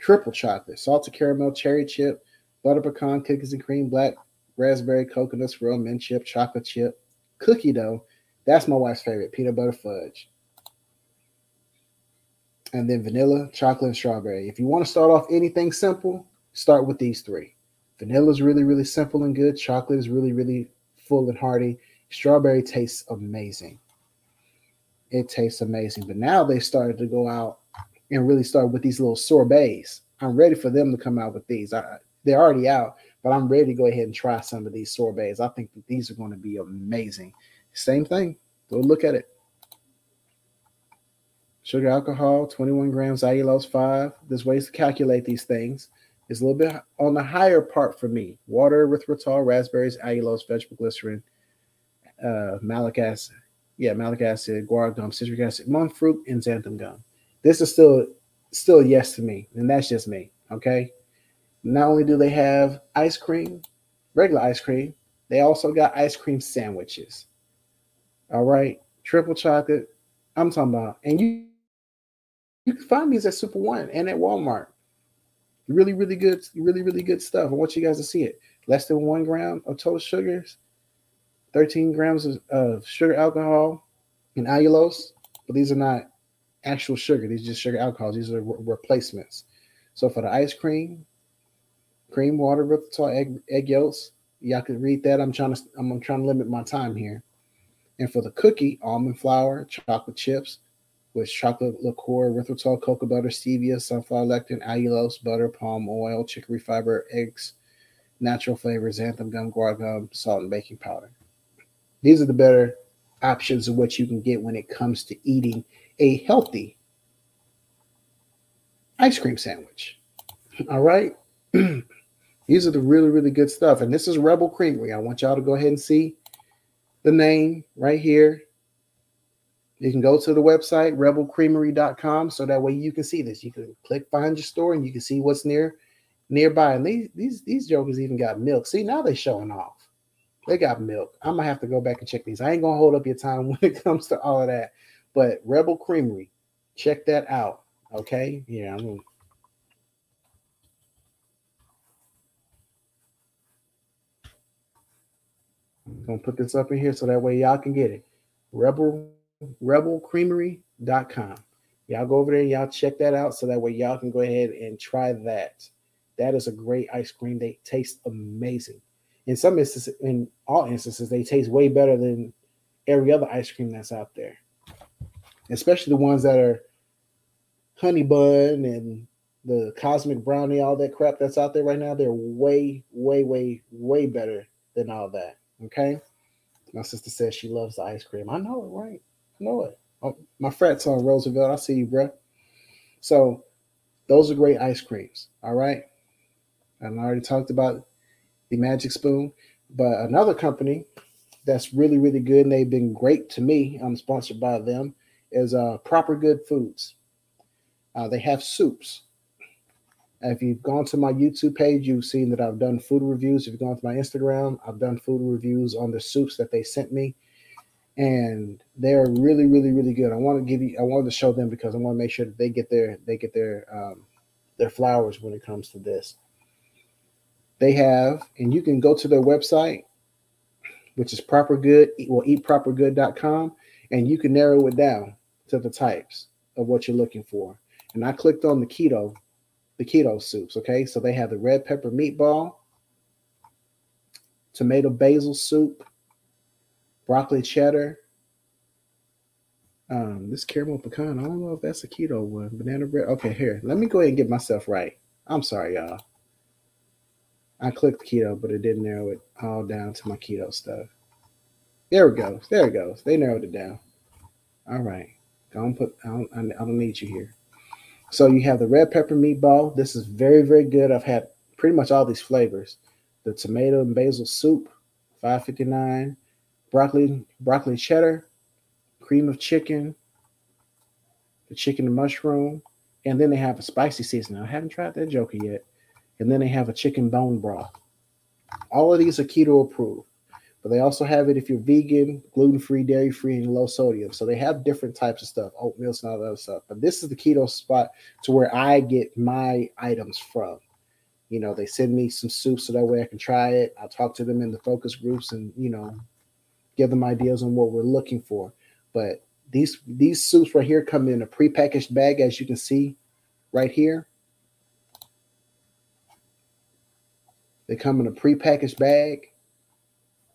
triple chocolate, salted caramel, cherry chip, butter pecan, cookies and cream, black raspberry, coconut swirl, mint chip, chocolate chip, cookie dough. That's my wife's favorite, peanut butter fudge. And then vanilla, chocolate, and strawberry. If you want to start off anything simple, start with these three. Vanilla is really, really simple and good. Chocolate is really, really full and hearty. Strawberry tastes amazing it tastes amazing. But now they started to go out and really start with these little sorbets. I'm ready for them to come out with these. I, they're already out, but I'm ready to go ahead and try some of these sorbets. I think that these are going to be amazing. Same thing. Go look at it. Sugar alcohol, 21 grams, allulose 5. There's ways to calculate these things. It's a little bit on the higher part for me. Water, erythritol, raspberries, allulose, vegetable glycerin, uh, malic acid, yeah, malic acid, guar gum, citric acid, monk fruit, and xanthan gum. This is still still yes to me, and that's just me. Okay. Not only do they have ice cream, regular ice cream, they also got ice cream sandwiches. All right, triple chocolate. I'm talking about, and you you can find these at Super One and at Walmart. Really, really good, really, really good stuff. I want you guys to see it. Less than one gram of total sugars, 13 grams of, of sugar alcohol and allulose, but these are not actual sugar. These are just sugar alcohols. These are re- replacements. So for the ice cream, cream, water, erythritol, egg, egg yolks. Y'all can read that. I'm trying to I'm, I'm trying to limit my time here. And for the cookie, almond flour, chocolate chips, with chocolate liqueur, erythritol, cocoa butter, stevia, sunflower lectin, allulose, butter, palm oil, chicory fiber, eggs, natural flavors, xanthan gum, guar gum, salt, and baking powder. These are the better options of what you can get when it comes to eating a healthy ice cream sandwich. All right. These are the really, really good stuff. And this is Rebel Creamery. I want y'all to go ahead and see the name right here. You can go to the website, rebelcreamery.com, so that way you can see this. You can click find your store and you can see what's near nearby. And these these these jokers even got milk. See, now they're showing off. They got milk. I'm gonna have to go back and check these. I ain't gonna hold up your time when it comes to all of that. But Rebel Creamery, check that out. Okay. Yeah, I'm gonna gonna put this up in here so that way y'all can get it. Rebel rebelcreamery.com. Y'all go over there, and y'all check that out so that way y'all can go ahead and try that. That is a great ice cream. They taste amazing. In some instances, in all instances, they taste way better than every other ice cream that's out there. Especially the ones that are honey bun and the cosmic brownie, all that crap that's out there right now. They're way, way, way, way better than all that. Okay. My sister says she loves the ice cream. I know it, right? Know it. Oh, my frat's on Roosevelt. I see you, bro. So those are great ice creams. All right. And I already talked about the Magic Spoon, but another company that's really, really good and they've been great to me. I'm sponsored by them. Is uh, Proper Good Foods. Uh, they have soups. If you've gone to my YouTube page, you've seen that I've done food reviews. If you've gone to my Instagram, I've done food reviews on the soups that they sent me. And they're really, really, really good. I want to give you I wanted to show them because I want to make sure that they get their they get their um, their flowers when it comes to this. They have, and you can go to their website, which is proper good, well, eatpropergood.com, and you can narrow it down to the types of what you're looking for. And I clicked on the keto the keto soups. Okay, so they have the red pepper meatball, tomato basil soup, broccoli cheddar. Um, this caramel pecan. I don't know if that's a keto one. Banana bread. Okay, here. Let me go ahead and get myself right. I'm sorry, y'all. I clicked keto, but it didn't narrow it all down to my keto stuff. There we go. There it goes. They narrowed it down. All right. Don't put. I don't. I don't need you here. So you have the red pepper meatball. This is very, very good. I've had pretty much all these flavors. The tomato and basil soup, 559, broccoli, broccoli cheddar, cream of chicken, the chicken and mushroom, and then they have a spicy seasoning. I haven't tried that joker yet. And then they have a chicken bone broth. All of these are keto approved but they also have it if you're vegan, gluten free, dairy free, and low sodium. So they have different types of stuff, oatmeal and all that other stuff. But this is the keto spot to where I get my items from. You know, they send me some soup so that way I can try it. I'll talk to them in the focus groups and you know, give them ideas on what we're looking for. But these these soups right here come in a prepackaged bag, as you can see right here. They come in a prepackaged bag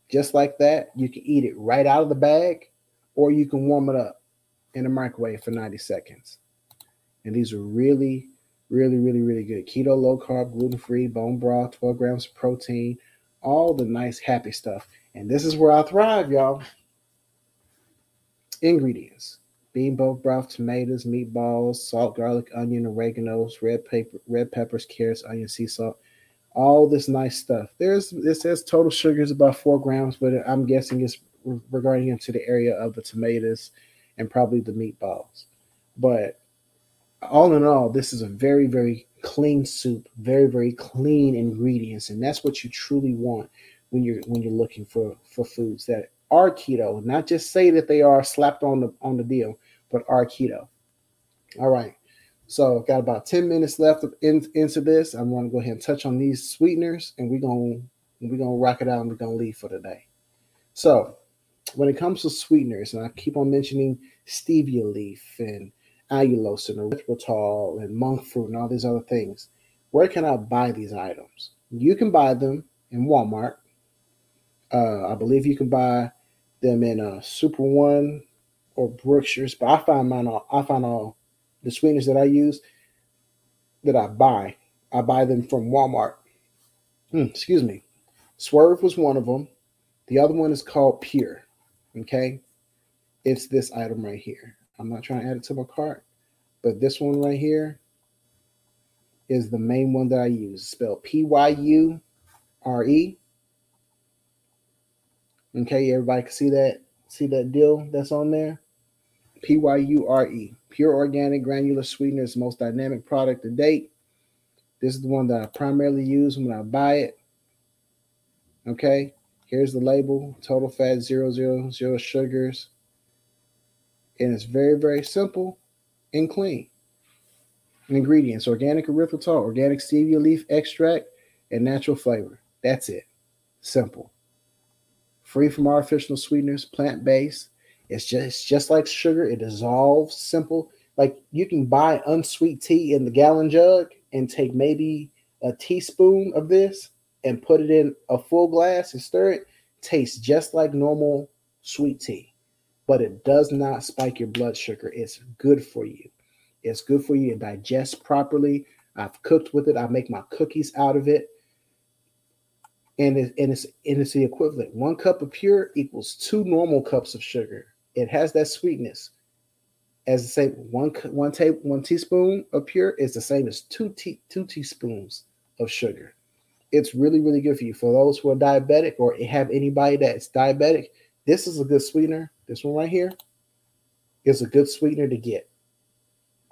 just like that. You can eat it right out of the bag, or you can warm it up in a microwave for 90 seconds. And these are really, really, really, really good. Keto, low carb, gluten free, bone broth, 12 grams of protein, all the nice, happy stuff. And this is where I thrive, y'all. Ingredients bean broth, tomatoes, meatballs, salt, garlic, onion, oregano's, red pepper, red peppers, carrots, onion, sea salt, all this nice stuff. There's it says total sugar is about four grams, but I'm guessing it's regarding into the area of the tomatoes and probably the meatballs. But all in all, this is a very, very clean soup, very, very clean ingredients, and that's what you truly want when you're when you're looking for for foods that are keto. Not just say that they are slapped on the on the deal, but are keto. All right. So got about 10 minutes left in, into this. I'm going to go ahead and touch on these sweeteners and we're going we're to rock it out and we're going to leave for today. So, when it comes to sweeteners, and I keep on mentioning stevia leaf and allulose and erythritol and monk fruit and all these other things, where can I buy these items? You can buy them in Walmart. Uh, I believe you can buy them in uh, Super One or Brookshire's, but I find mine all, I find all the sweeteners that I use that I buy. I buy them from Walmart. Hmm, excuse me. Swerve was one of them. The other one is called Pyure. Okay. It's this item right here. I'm not trying to add it to my cart, but this one right here is the main one that I use. It's spelled P Y U R E. Okay, everybody can see that see that deal that's on there. P Y U R E. Pyure organic granular sweetener is most dynamic product to date. This is the one that I primarily use when I buy it. Okay, here's the label total fat, zero, zero, zero sugars. And it's very, very simple and clean. Ingredients organic erythritol, organic stevia leaf extract, and natural flavor. That's it. Simple. Free from artificial sweeteners, plant based. It's just, it's just like sugar. It dissolves simple. Like you can buy unsweet tea in the gallon jug and take maybe a teaspoon of this and put it in a full glass and stir it. Tastes just like normal sweet tea, but it does not spike your blood sugar. It's good for you. It's good for you to digest properly. I've cooked with it. I make my cookies out of it. And, it, and it's and it's the equivalent. One cup of Pyure equals two normal cups of sugar. It has that sweetness. As I say, one one table one teaspoon of Pyure is the same as two tea, two teaspoons of sugar. It's really really good for you. For those who are diabetic or have anybody that's diabetic, this is a good sweetener. This one right here is a good sweetener to get.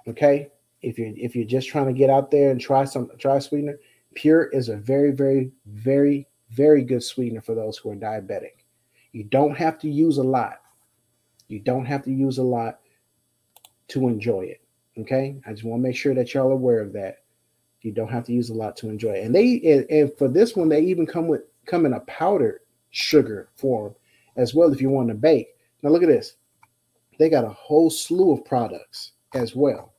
Okay, if you're if you're just trying to get out there and try some try sweetener, Pyure is a very very very very good sweetener for those who are diabetic. You don't have to use a lot. You don't have to use a lot to enjoy it. Okay, I just want to make sure that y'all are aware of that. You don't have to use a lot to enjoy it. And they and, and for this one, they even come with come in a powdered sugar form as well if you want to bake. Now look at this. They got a whole slew of products as well.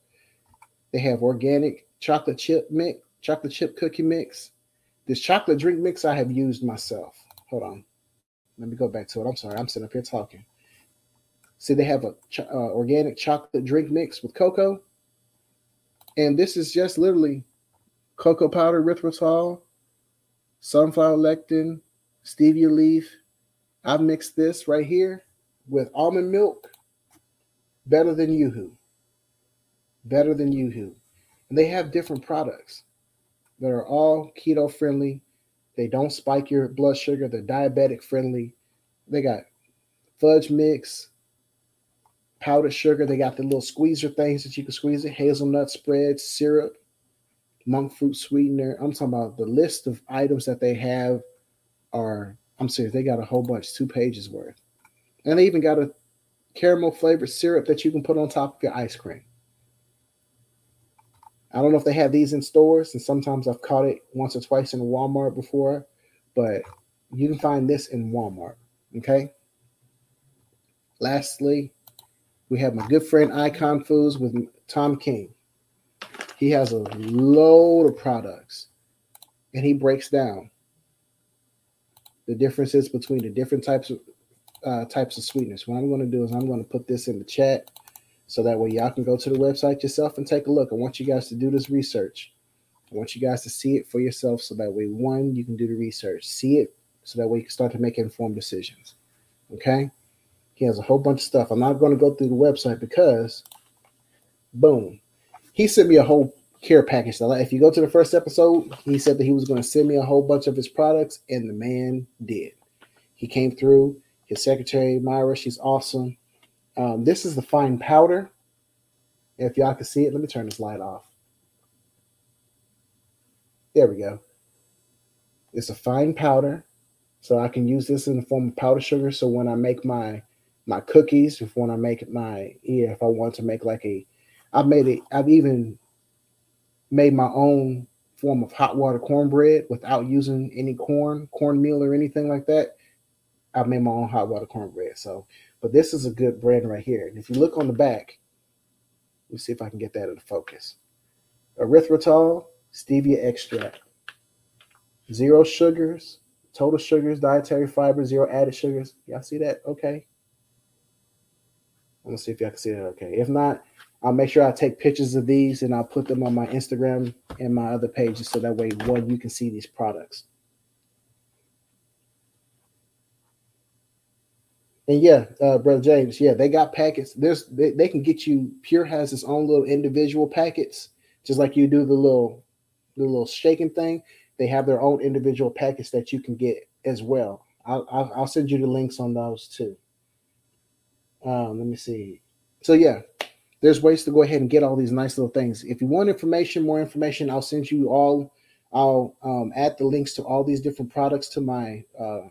They have organic chocolate chip mix, chocolate chip cookie mix. This chocolate drink mix I have used myself. Hold on. Let me go back to it. I'm sorry. I'm sitting up here talking. See, they have a ch- uh, organic chocolate drink mix with cocoa. And this is just literally cocoa powder, erythritol, sunflower lectin, stevia leaf. I've mixed this right here with almond milk. Better than YooHoo better than YooHoo. And they have different products that are all keto friendly. They don't spike your blood sugar. They're diabetic friendly. They got fudge mix, powdered sugar. They got the little squeezer things that you can squeeze it, hazelnut spread, syrup, monk fruit sweetener. I'm talking about the list of items that they have are, I'm serious, they got a whole bunch, two pages worth. And they even got a caramel flavored syrup that you can put on top of your ice cream. I don't know if they have these in stores, and sometimes I've caught it once or twice in Walmart before, but you can find this in Walmart. Okay. Lastly, we have my good friend Icon Foods with Tom King. He has a load of products and he breaks down the differences between the different types of uh, types of sweetness. What I'm going to do is I'm going to put this in the chat so that way y'all can go to the website yourself and take a look. I want you guys to do this research. I want you guys to see it for yourself so that way, one, you can do the research, see it so that way you can start to make informed decisions. Okay? He has a whole bunch of stuff. I'm not going to go through the website because, boom, he sent me a whole care package. If you go to the first episode, he said that he was going to send me a whole bunch of his products, and the man did. He came through. His secretary, Myra, she's awesome. Um, this is the fine powder. If y'all can see it, let me turn this light off. There we go. It's a fine powder. So I can use this in the form of powder sugar. So when I make my my cookies, if when I make my yeah, if I want to make like a I've made it, I've even made my own form of hot water cornbread without using any corn, cornmeal, or anything like that. I've made my own hot water cornbread. So, but this is a good brand right here. And if you look on the back, let's see if I can get that in focus. Erythritol, stevia extract, zero sugars, total sugars, dietary fiber, zero added sugars. Y'all see that? Okay. I'm gonna see if y'all can see that. Okay. If not, I'll make sure I take pictures of these and I'll put them on my Instagram and my other pages so that way one you can see these products. And yeah, uh, brother James, yeah, they got packets. There's they, they can get you. Pyure has its own little individual packets, just like you do the little the little shaking thing. They have their own individual packets that you can get as well. I'll, I'll, send you the links on those too. Um, let me see. So yeah, there's ways to go ahead and get all these nice little things. If you want information, more information, I'll send you all. I'll um, add the links to all these different products to my uh,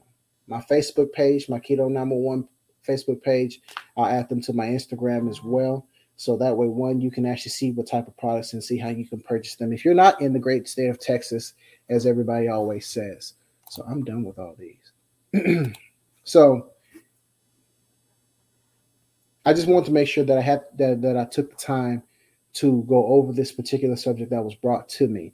my Facebook page, my Keto Number One Facebook page. I'll add them to my Instagram as well. So that way, one, you can actually see what type of products and see how you can purchase them if you're not in the great state of Texas, as everybody always says. So I'm done with all these. so I just want to make sure that I had that, that I took the time to go over this particular subject that was brought to me.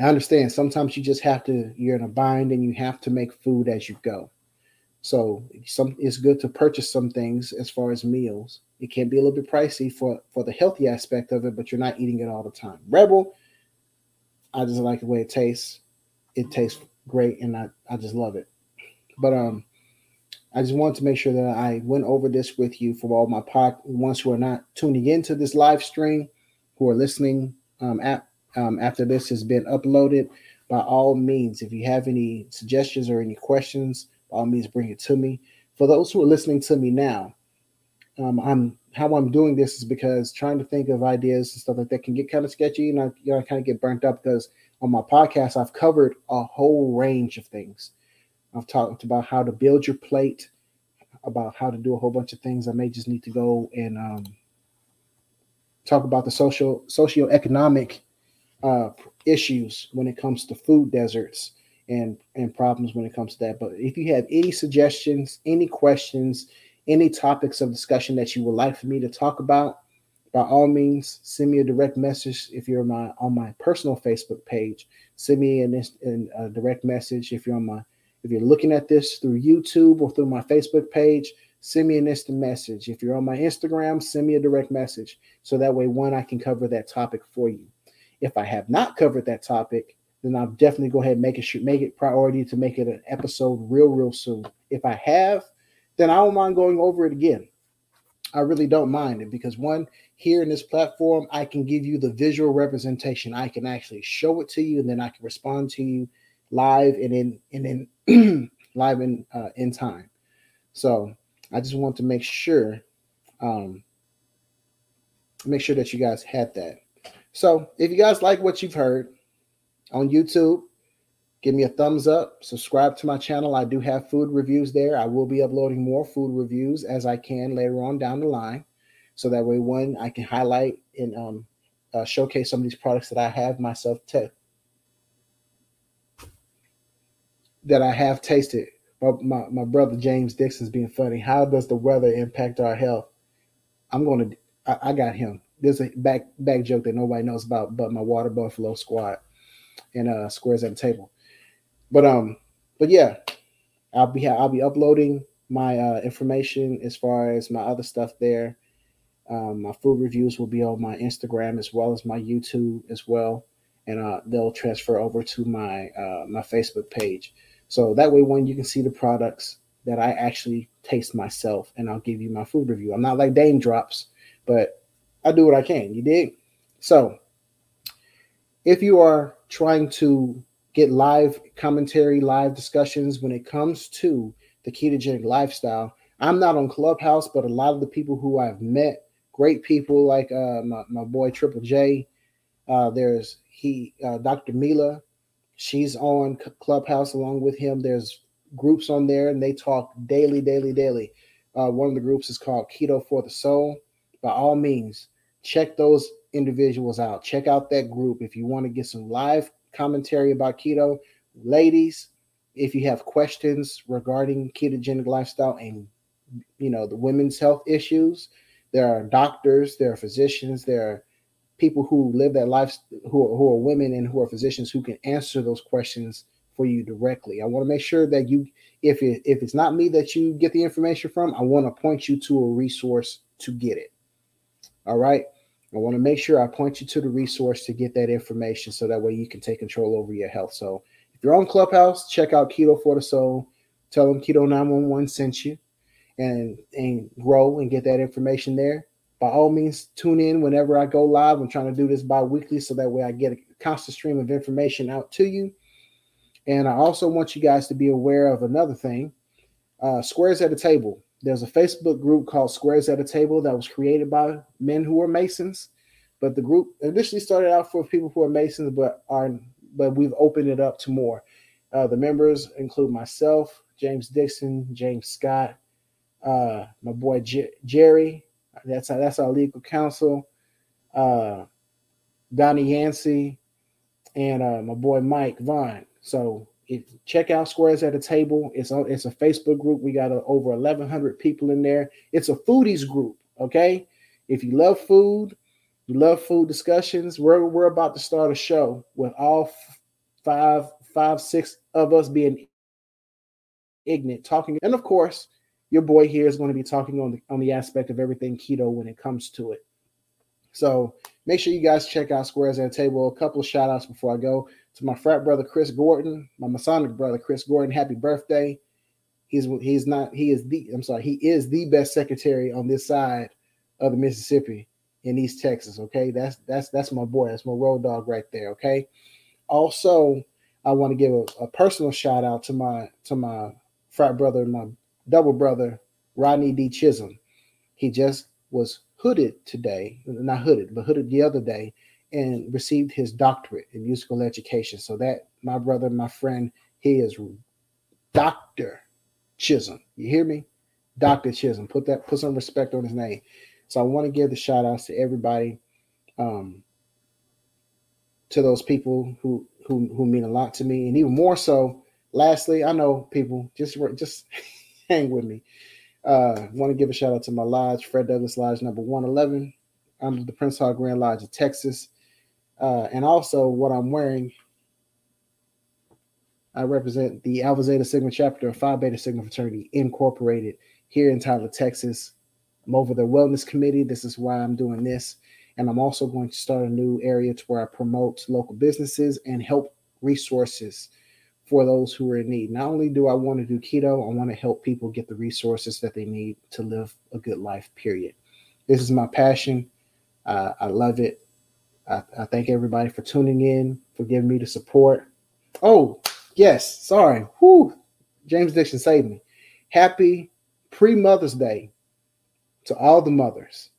I understand sometimes you just have to, you're in a bind and you have to make food as you go. So some it's good to purchase some things as far as meals. It can be a little bit pricey for for the healthy aspect of it, but you're not eating it all the time. Rebel, I just like the way it tastes. It tastes great and I, I just love it. But um I just wanted to make sure that I went over this with you for all my pod ones who are not tuning into this live stream, who are listening um, at um, after this has been uploaded, by all means, if you have any suggestions or any questions, by all means, bring it to me. For those who are listening to me now, um, I'm how I'm doing this is because trying to think of ideas and stuff like that can get kind of sketchy, and I you know I kind of get burnt up because on my podcast I've covered a whole range of things. I've talked about how to build your plate, about how to do a whole bunch of things. I may just need to go and um, talk about the social socioeconomic uh, issues when it comes to food deserts and and problems when it comes to that. But if you have any suggestions, any questions, any topics of discussion that you would like for me to talk about, by all means, send me a direct message. If you're my on my personal Facebook page, send me an, an, a direct message. If you're on my if you're looking at this through YouTube or through my Facebook page, send me an instant message. If you're on my Instagram, send me a direct message. So that way, one, I can cover that topic for you. If I have not covered that topic, then I'll definitely go ahead and make it make it priority to make it an episode real, real soon. If I have, then I don't mind going over it again. I really don't mind it because one, here in this platform, I can give you the visual representation. I can actually show it to you, and then I can respond to you live and in and in live in uh, in time. So I just want to make sure, um, make sure that you guys had that. So if you guys like what you've heard on YouTube, give me a thumbs up, subscribe to my channel. I do have food reviews there. I will be uploading more food reviews as I can later on down the line. So that way, one, I can highlight and um, uh, showcase some of these products that I have myself te- that I have tasted. My, my, my brother James Dixon's being funny. How does the weather impact our health? I'm going to, I got him there's a back back joke that nobody knows about but my water buffalo squad and uh squares at the table. But um, but yeah, I'll be I'll be uploading my uh, information as far as my other stuff there. Um, my food reviews will be on my Instagram as well as my YouTube as well, and uh, they'll transfer over to my uh, my Facebook page. So that way, when you can see the products that I actually taste myself, and I'll give you my food review. I'm not like Daym Drops, but I do what I can. You dig? So, if you are trying to get live commentary, live discussions when it comes to the ketogenic lifestyle, I'm not on Clubhouse, but a lot of the people who I've met, great people like uh, my, my boy Triple J. Uh, there's he, uh, Dr. Mila. She's on Clubhouse along with him. There's groups on there, and they talk daily, daily, daily. Uh, one of the groups is called Keto for the Soul by all means, check those individuals out. Check out that group if you want to get some live commentary about keto. Ladies, if you have questions regarding ketogenic lifestyle and you know the women's health issues, there are doctors, there are physicians, there are people who live that life who are, who are women and who are physicians who can answer those questions for you directly. I want to make sure that you, if it, if it's not me that you get the information from, I want to point you to a resource to get it. All right. I want to make sure I point you to the resource to get that information so that way you can take control over your health. So if you're on Clubhouse, check out Keto for the Soul. Tell them Keto 911 sent you and and grow and get that information there. By all means, tune in whenever I go live. I'm trying to do this bi-weekly so that way I get a constant stream of information out to you. And I also want you guys to be aware of another thing uh, Squares at a Table. There's a Facebook group called Squares at a Table that was created by men who are Masons. But the group initially started out for people who are Masons, but are but we've opened it up to more. Uh, the members include myself, James Dixon, James Scott, uh, my boy J- Jerry. That's our, that's our legal counsel. Uh, Donnie Yancey, and uh, my boy Mike Vaughn. So if check out Squares at a Table, it's on it's a Facebook group. We got a, over 1,100 people in there. It's a foodies group. Okay, if you love food, you love food discussions. We're we're about to start a show with all five five six of us being ignorant talking, and of course, your boy here is going to be talking on the on the aspect of everything keto when it comes to it. So make sure you guys check out Squares at a Table. A couple of shout outs before I go to my frat brother Chris Gordon, my Masonic brother Chris Gordon. Happy birthday! He's he's not he is the I'm sorry he is the best secretary on this side of the Mississippi in East Texas. Okay, that's that's that's my boy. That's my road dog right there. Okay. Also, I want to give a, a personal shout out to my to my frat brother, my double brother Rodney D. Chisholm. He just was hooded today, not hooded, but hooded the other day and received his doctorate in musical education. So that my brother, my friend, he is Dr. Chisholm. You hear me? Dr. Chisholm. Put that put some respect on his name. So I want to give the shout outs to everybody, um, to those people who who who mean a lot to me, and even more so. Lastly, I know people just just hang with me. Uh, want to give a shout out to my lodge, Fred Douglas Lodge number 111. I'm the Prince Hall Grand Lodge of Texas. Uh, and also, what I'm wearing, I represent the Alpha Zeta Sigma chapter of Phi Beta Sigma Fraternity Incorporated here in Tyler, Texas. I'm over the wellness committee. This is why I'm doing this. And I'm also going to start a new area to where I promote local businesses and help resources for those who are in need. Not only do I want to do keto, I want to help people get the resources that they need to live a good life, period. This is my passion. Uh, I love it. I, I thank everybody for tuning in, for giving me the support. Oh, yes, sorry. Whew. James Dixon saved me. Happy pre Mother's Day to all the mothers.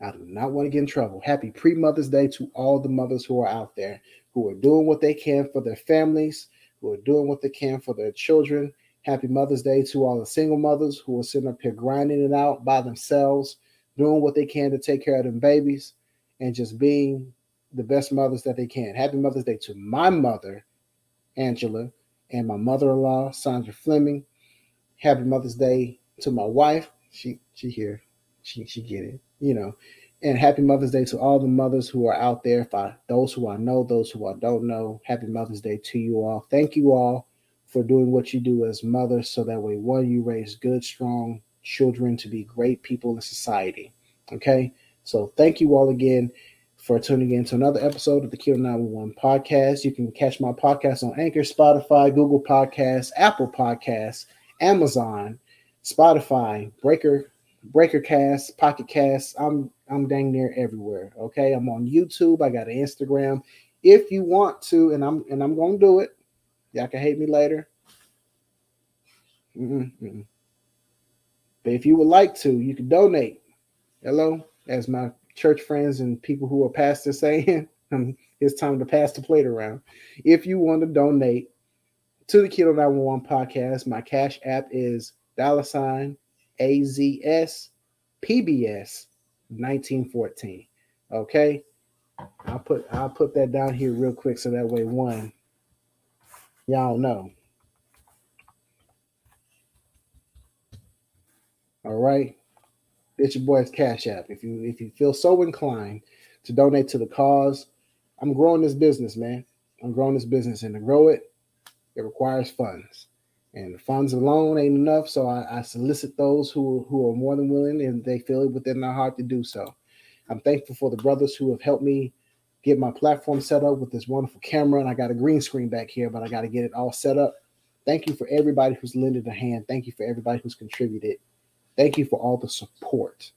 I do not want to get in trouble. Happy pre Mother's Day to all the mothers who are out there who are doing what they can for their families, who are doing what they can for their children. Happy Mother's Day to all the single mothers who are sitting up here grinding it out by themselves, doing what they can to take care of them babies and just being the best mothers that they can. Happy Mother's Day to my mother, Angela, and my mother-in-law, Sandra Fleming. Happy Mother's Day to my wife. She she here. She she get it. You know. And happy Mother's Day to all the mothers who are out there. I those who I know, those who I don't know, happy Mother's Day to you all. Thank you all for doing what you do as mothers, so that way one you raise good, strong children to be great people in society. Okay. So thank you all again for tuning in to another episode of the Keto 911 podcast. You can catch my podcast on Anchor, Spotify, Google Podcasts, Apple Podcasts, Amazon, Spotify, Breaker, Breaker Cast, Pocket Cast. I'm I'm dang near everywhere. Okay. I'm on YouTube. I got an Instagram. If you want to, and I'm and I'm gonna do it. Y'all can hate me later. Mm-mm-mm. But if you would like to, you can donate. Hello as my church friends and people who are pastors saying, um, it's time to pass the plate around. If you want to donate to the Keto 911 podcast, my cash app is dollar sign a Z S P B S nineteen fourteen. Okay. I'll put I'll put that down here real quick so that way one y'all know. All right. It's your boy's Cash App. If you if you feel so inclined to donate to the cause, I'm growing this business, man. I'm growing this business and to grow it, it requires funds. And funds alone ain't enough. So I, I solicit those who who are more than willing and they feel it within their heart to do so. I'm thankful for the brothers who have helped me get my platform set up with this wonderful camera. And I got a green screen back here, but I got to get it all set up. Thank you for everybody who's lended a hand. Thank you for everybody who's contributed. Thank you for all the support.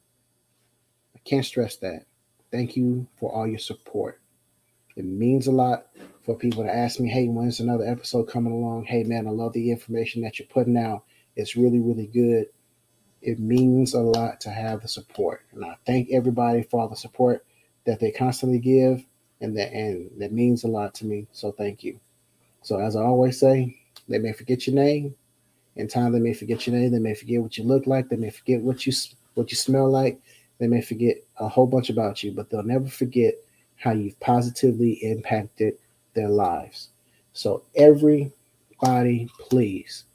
I can't stress that. Thank you for all your support. It means a lot for people to ask me, hey, when's another episode coming along? Hey, man, I love the information that you're putting out. It's really, really good. It means a lot to have the support. And I thank everybody for all the support that they constantly give. And that and that means a lot to me. So thank you. So as I always say, they may forget your name. In time, they may forget your name. They may forget what you look like. They may forget what you what you smell like. They may forget a whole bunch about you, but they'll never forget how you've positively impacted their lives. So everybody, please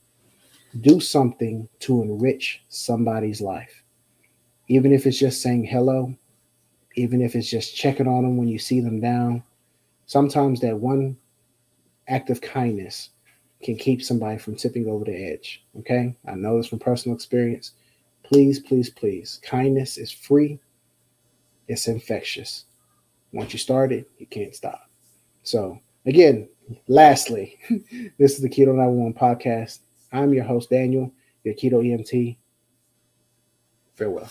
do something to enrich somebody's life. Even if it's just saying hello, even if it's just checking on them when you see them down. Sometimes that one act of kindness can keep somebody from tipping over the edge. Okay. I know this from personal experience. Please, please, please. Kindness is free, it's infectious. Once you start it, you can't stop. So, again, lastly, this is the Keto 911 podcast. I'm your host, Daniel, your Keto EMT. Farewell.